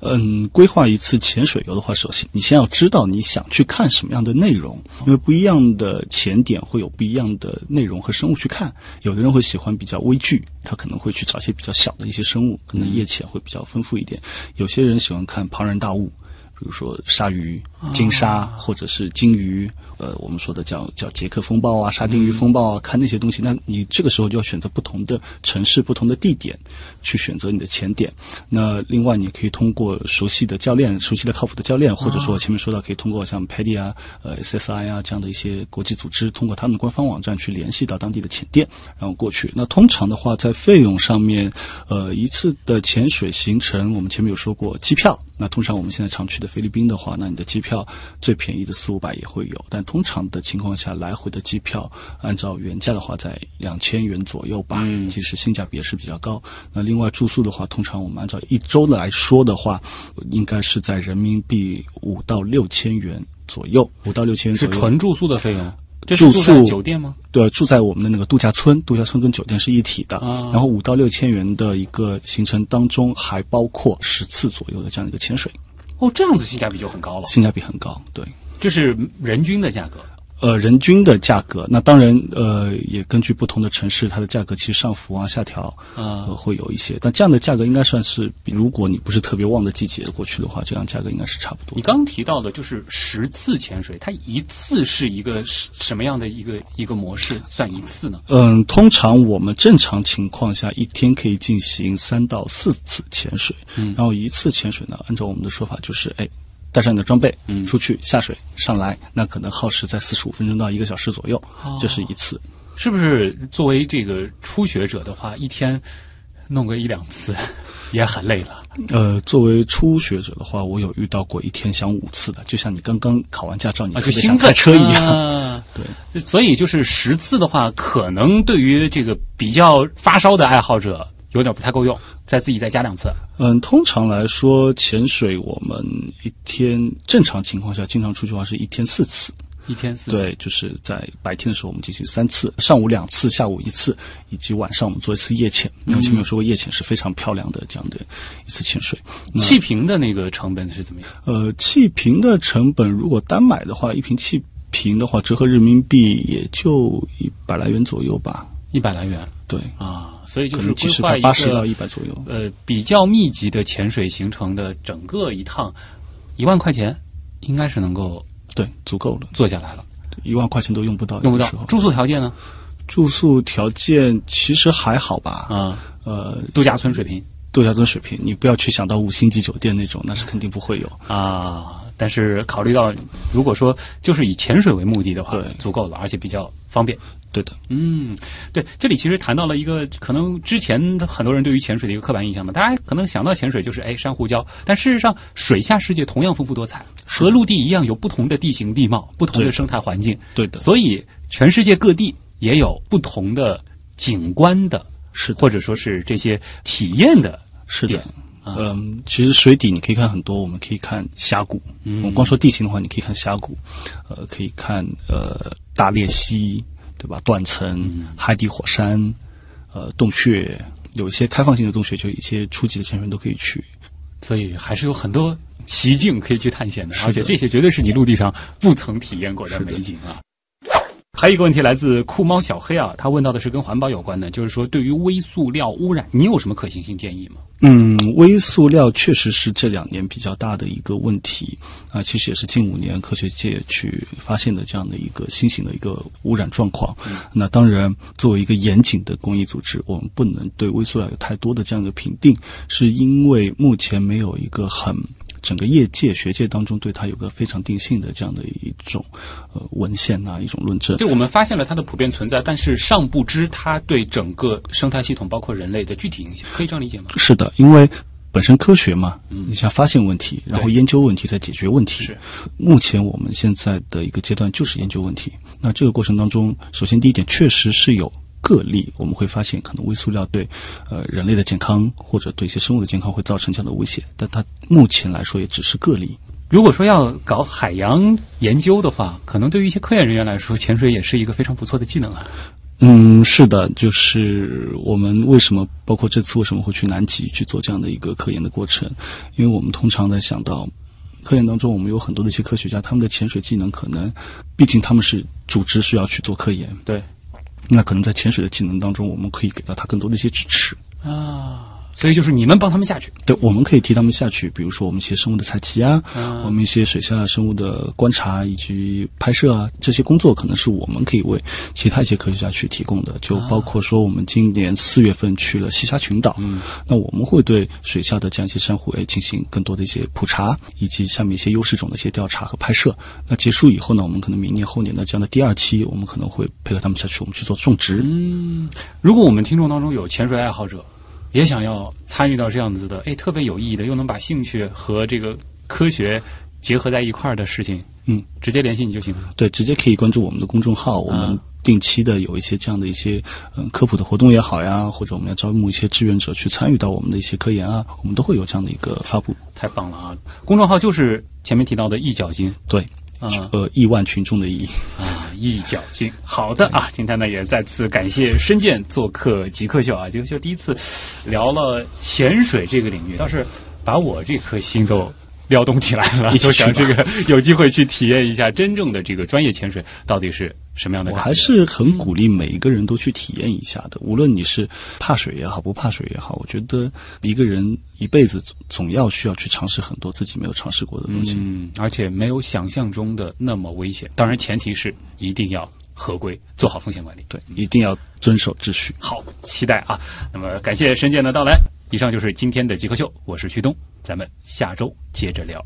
Speaker 1: 嗯，规划一次潜水游的话，首先你先要知道你想去看什么样的内容，因为不一样的潜点会有不一样的内容和生物去看。有的人会喜欢比较微距，他可能会去找一些比较小的一些生物，可能夜潜会比较丰富一点。有些人喜欢看庞然大物。比如说鲨鱼、金鲨，或者是鲸鱼，呃，我们说的叫叫杰克风暴啊、沙丁鱼风暴啊，看那些东西，那你这个时候就要选择不同的城市、不同的地点去选择你的潜点。那另外，你可以通过熟悉的教练、熟悉的靠谱的教练，或者说前面说到可以通过像 PADI 啊、呃 SSI 啊这样的一些国际组织，通过他们的官方网站去联系到当地的潜店，然后过去。那通常的话，在费用上面，呃，一次的潜水行程，我们前面有说过机票。那通常我们现在常去的菲律宾的话，那你的机票最便宜的四五百也会有，但通常的情况下，来回的机票按照原价的话，在两千元左右吧，嗯其实性价比也是比较高。那另外住宿的话，通常我们按照一周来说的话，应该是在人民币五到六千元左右，五到六千元左右。
Speaker 2: 是纯住宿的费用，
Speaker 1: 住宿
Speaker 2: 酒店吗？
Speaker 1: 对，住在我们的那个度假村，度假村跟酒店是一体的。
Speaker 2: 啊
Speaker 1: 然后五到六千元的一个行程当中，还包括十次左右的这样一个潜水，
Speaker 2: 哦，这样子性价比就很高了，
Speaker 1: 性价比很高。对。
Speaker 2: 这是人均的价格。
Speaker 1: 呃，人均的价格，那当然，呃，也根据不同的城市，它的价格其实上浮啊、下调
Speaker 2: 啊
Speaker 1: 呃，会有一些。但这样的价格应该算是，如果你不是特别旺的季节过去的话，这样价格应该是差不多
Speaker 2: 你。刚刚提到的就是十次潜水，它一次是一个什什么样的一个一个模式算一次呢？
Speaker 1: 嗯，通常我们正常情况下一天可以进行三到四次潜水，嗯，然后一次潜水呢，按照我们的说法就是，哎，带上你的装备，嗯，出去下水上来，那可能耗时在四十五分钟到一个小时左右，这是一次。
Speaker 2: 是不是作为这个初学者的话，一天弄个一两次 也很累了？
Speaker 1: 呃，作为初学者的话，我有遇到过一天想五次的，就像你刚刚考完驾照，你
Speaker 2: 啊，
Speaker 1: 特别想
Speaker 2: 就兴奋
Speaker 1: 开车一样。
Speaker 2: 啊
Speaker 1: 对，
Speaker 2: 所以就是十次的话，可能对于这个比较发烧的爱好者有点不太够用，再自己再加两次。
Speaker 1: 嗯，通常来说，潜水我们一天正常情况下经常出去的话是一天四次。
Speaker 2: 一天四次，
Speaker 1: 对，就是在白天的时候我们进行三次，上午两次，下午一次，以及晚上我们做一次夜潜。因为前面有说过，夜潜是非常漂亮的这样的一次潜水。
Speaker 2: 气瓶的那个成本是怎么样？
Speaker 1: 呃，气瓶的成本如果单买的话，一瓶气瓶的话折合人民币也就一百来元左右吧。
Speaker 2: 一百来元
Speaker 1: 对，
Speaker 2: 啊，所以就
Speaker 1: 可
Speaker 2: 是规划一个
Speaker 1: 八十到一百左右。
Speaker 2: 呃比较密集的潜水行程的整个一趟，一万块钱应该是能够
Speaker 1: 对，足够了，
Speaker 2: 坐下来了，
Speaker 1: 一万块钱都用不到，
Speaker 2: 用不到住宿条件呢？
Speaker 1: 住宿条件其实还好吧。
Speaker 2: 啊，
Speaker 1: 呃，
Speaker 2: 度假村水平
Speaker 1: 度假村水平，你不要去想到五星级酒店那种，那是肯定不会有。
Speaker 2: 啊。但是考虑到，如果说就是以潜水为目的的话，
Speaker 1: 对。
Speaker 2: 足够了，而且比较方便。
Speaker 1: 对的，
Speaker 2: 嗯，对，这里其实谈到了一个可能之前很多人对于潜水的一个刻板印象嘛，大家可能想到潜水就是哎珊瑚礁，但事实上水下世界同样丰富多彩，和陆地一样有不同的地形地貌、不同的生态环境，
Speaker 1: 对的，
Speaker 2: 所以全世界各地也有不同的景观的，
Speaker 1: 是的，
Speaker 2: 或者说是这些体验的
Speaker 1: 是的嗯，其实水底你可以看很多，我们可以看峡谷。嗯，我们光说地形的话，你可以看峡谷，呃，可以看呃大裂隙，对吧？断层、
Speaker 2: 嗯
Speaker 1: 海底火山，呃，洞穴，有一些开放性的洞穴，就一些初级的潜水员都可以去。
Speaker 2: 所以还是有很多奇境可以去探险的，
Speaker 1: 的
Speaker 2: 而且这些绝对是你陆地上不曾体验过的美景啊。还有一个问题来自酷猫小黑啊，他问到的是跟环保有关的，就是说对于微塑料污染，你有什么可行性建议吗？
Speaker 1: 嗯，微塑料确实是这两年比较大的一个问题啊、其实也是近五年科学界去发现的这样的一个新型的一个污染状况。那当然，作为一个严谨的公益组织，我们不能对微塑料有太多的这样的评定，是因为目前没有一个很。整个业界、学界当中对它有个非常定性的这样的一种呃文献啊，一种论证。
Speaker 2: 就我们发现了它的普遍存在，但是尚不知它对整个生态系统，包括人类的具体影响，可以这样理解吗？
Speaker 1: 是的，因为本身科学嘛，你想发现问题，然后研究问题，再解决问题。
Speaker 2: 是，
Speaker 1: 目前我们现在的一个阶段就是研究问题。那这个过程当中，首先第一点，确实是有个例，我们会发现可能微塑料对呃人类的健康或者对一些生物的健康会造成这样的威胁，但它目前来说也只是个例。
Speaker 2: 如果说要搞海洋研究的话，可能对于一些科研人员来说，潜水也是一个非常不错的技能啊。
Speaker 1: 嗯，是的，就是我们为什么包括这次为什么会去南极去做这样的一个科研的过程，因为我们通常在想到科研当中，我们有很多的一些科学家，他们的潜水技能可能，毕竟他们是组织需要去做科研，
Speaker 2: 对
Speaker 1: 那可能在潜水的技能当中，我们可以给到他更多的一些支持。
Speaker 2: 啊，所以就是你们帮他们下去。
Speaker 1: 对，我们可以替他们下去，比如说我们一些生物的采集啊，
Speaker 2: 嗯
Speaker 1: 我们一些水下生物的观察以及拍摄啊，这些工作可能是我们可以为其他一些科学家去提供的。就包括说，我们今年四月份去了西沙群岛，嗯，那我们会对水下的这样一些珊瑚诶进行更多的一些普查，以及下面一些优势种的一些调查和拍摄。那结束以后呢，我们可能明年后年的这样的第二期，我们可能会配合他们下去，我们去做种植。
Speaker 2: 嗯如果我们听众当中有潜水爱好者，也想要参与到这样子的，哎，特别有意义的，又能把兴趣和这个科学结合在一块儿的事情，
Speaker 1: 嗯，
Speaker 2: 直接联系你就行了。
Speaker 1: 对，直接可以关注我们的公众号，我们定期的有一些这样的一些嗯科普的活动也好呀，或者我们要招募一些志愿者去参与到我们的一些科研啊，我们都会有这样的一个发布。
Speaker 2: 太棒了啊！公众号就是前面提到的“一角金
Speaker 1: 对，
Speaker 2: 啊
Speaker 1: 呃，亿万群众的亿。”
Speaker 2: 啊，一脚金。好的啊，今天呢也再次感谢申健做客极客秀啊，极客秀第一次聊了潜水这个领域，倒是把我这颗心都。撩动起来了，
Speaker 1: 一起去吧
Speaker 2: 就想这个 有机会去体验一下真正的这个专业潜水到底是什么样的感觉。
Speaker 1: 我还是很鼓励每一个人都去体验一下的，无论你是怕水也好，不怕水也好，我觉得一个人一辈子总总要需要去尝试很多自己没有尝试过的东西。
Speaker 2: 嗯，而且没有想象中的那么危险。当然，前提是一定要合规，做好风险管理。
Speaker 1: 对，一定要遵守秩序。
Speaker 2: 好，期待啊！那么感谢申健的到来。以上就是今天的极客秀，我是旭东，咱们下周接着聊。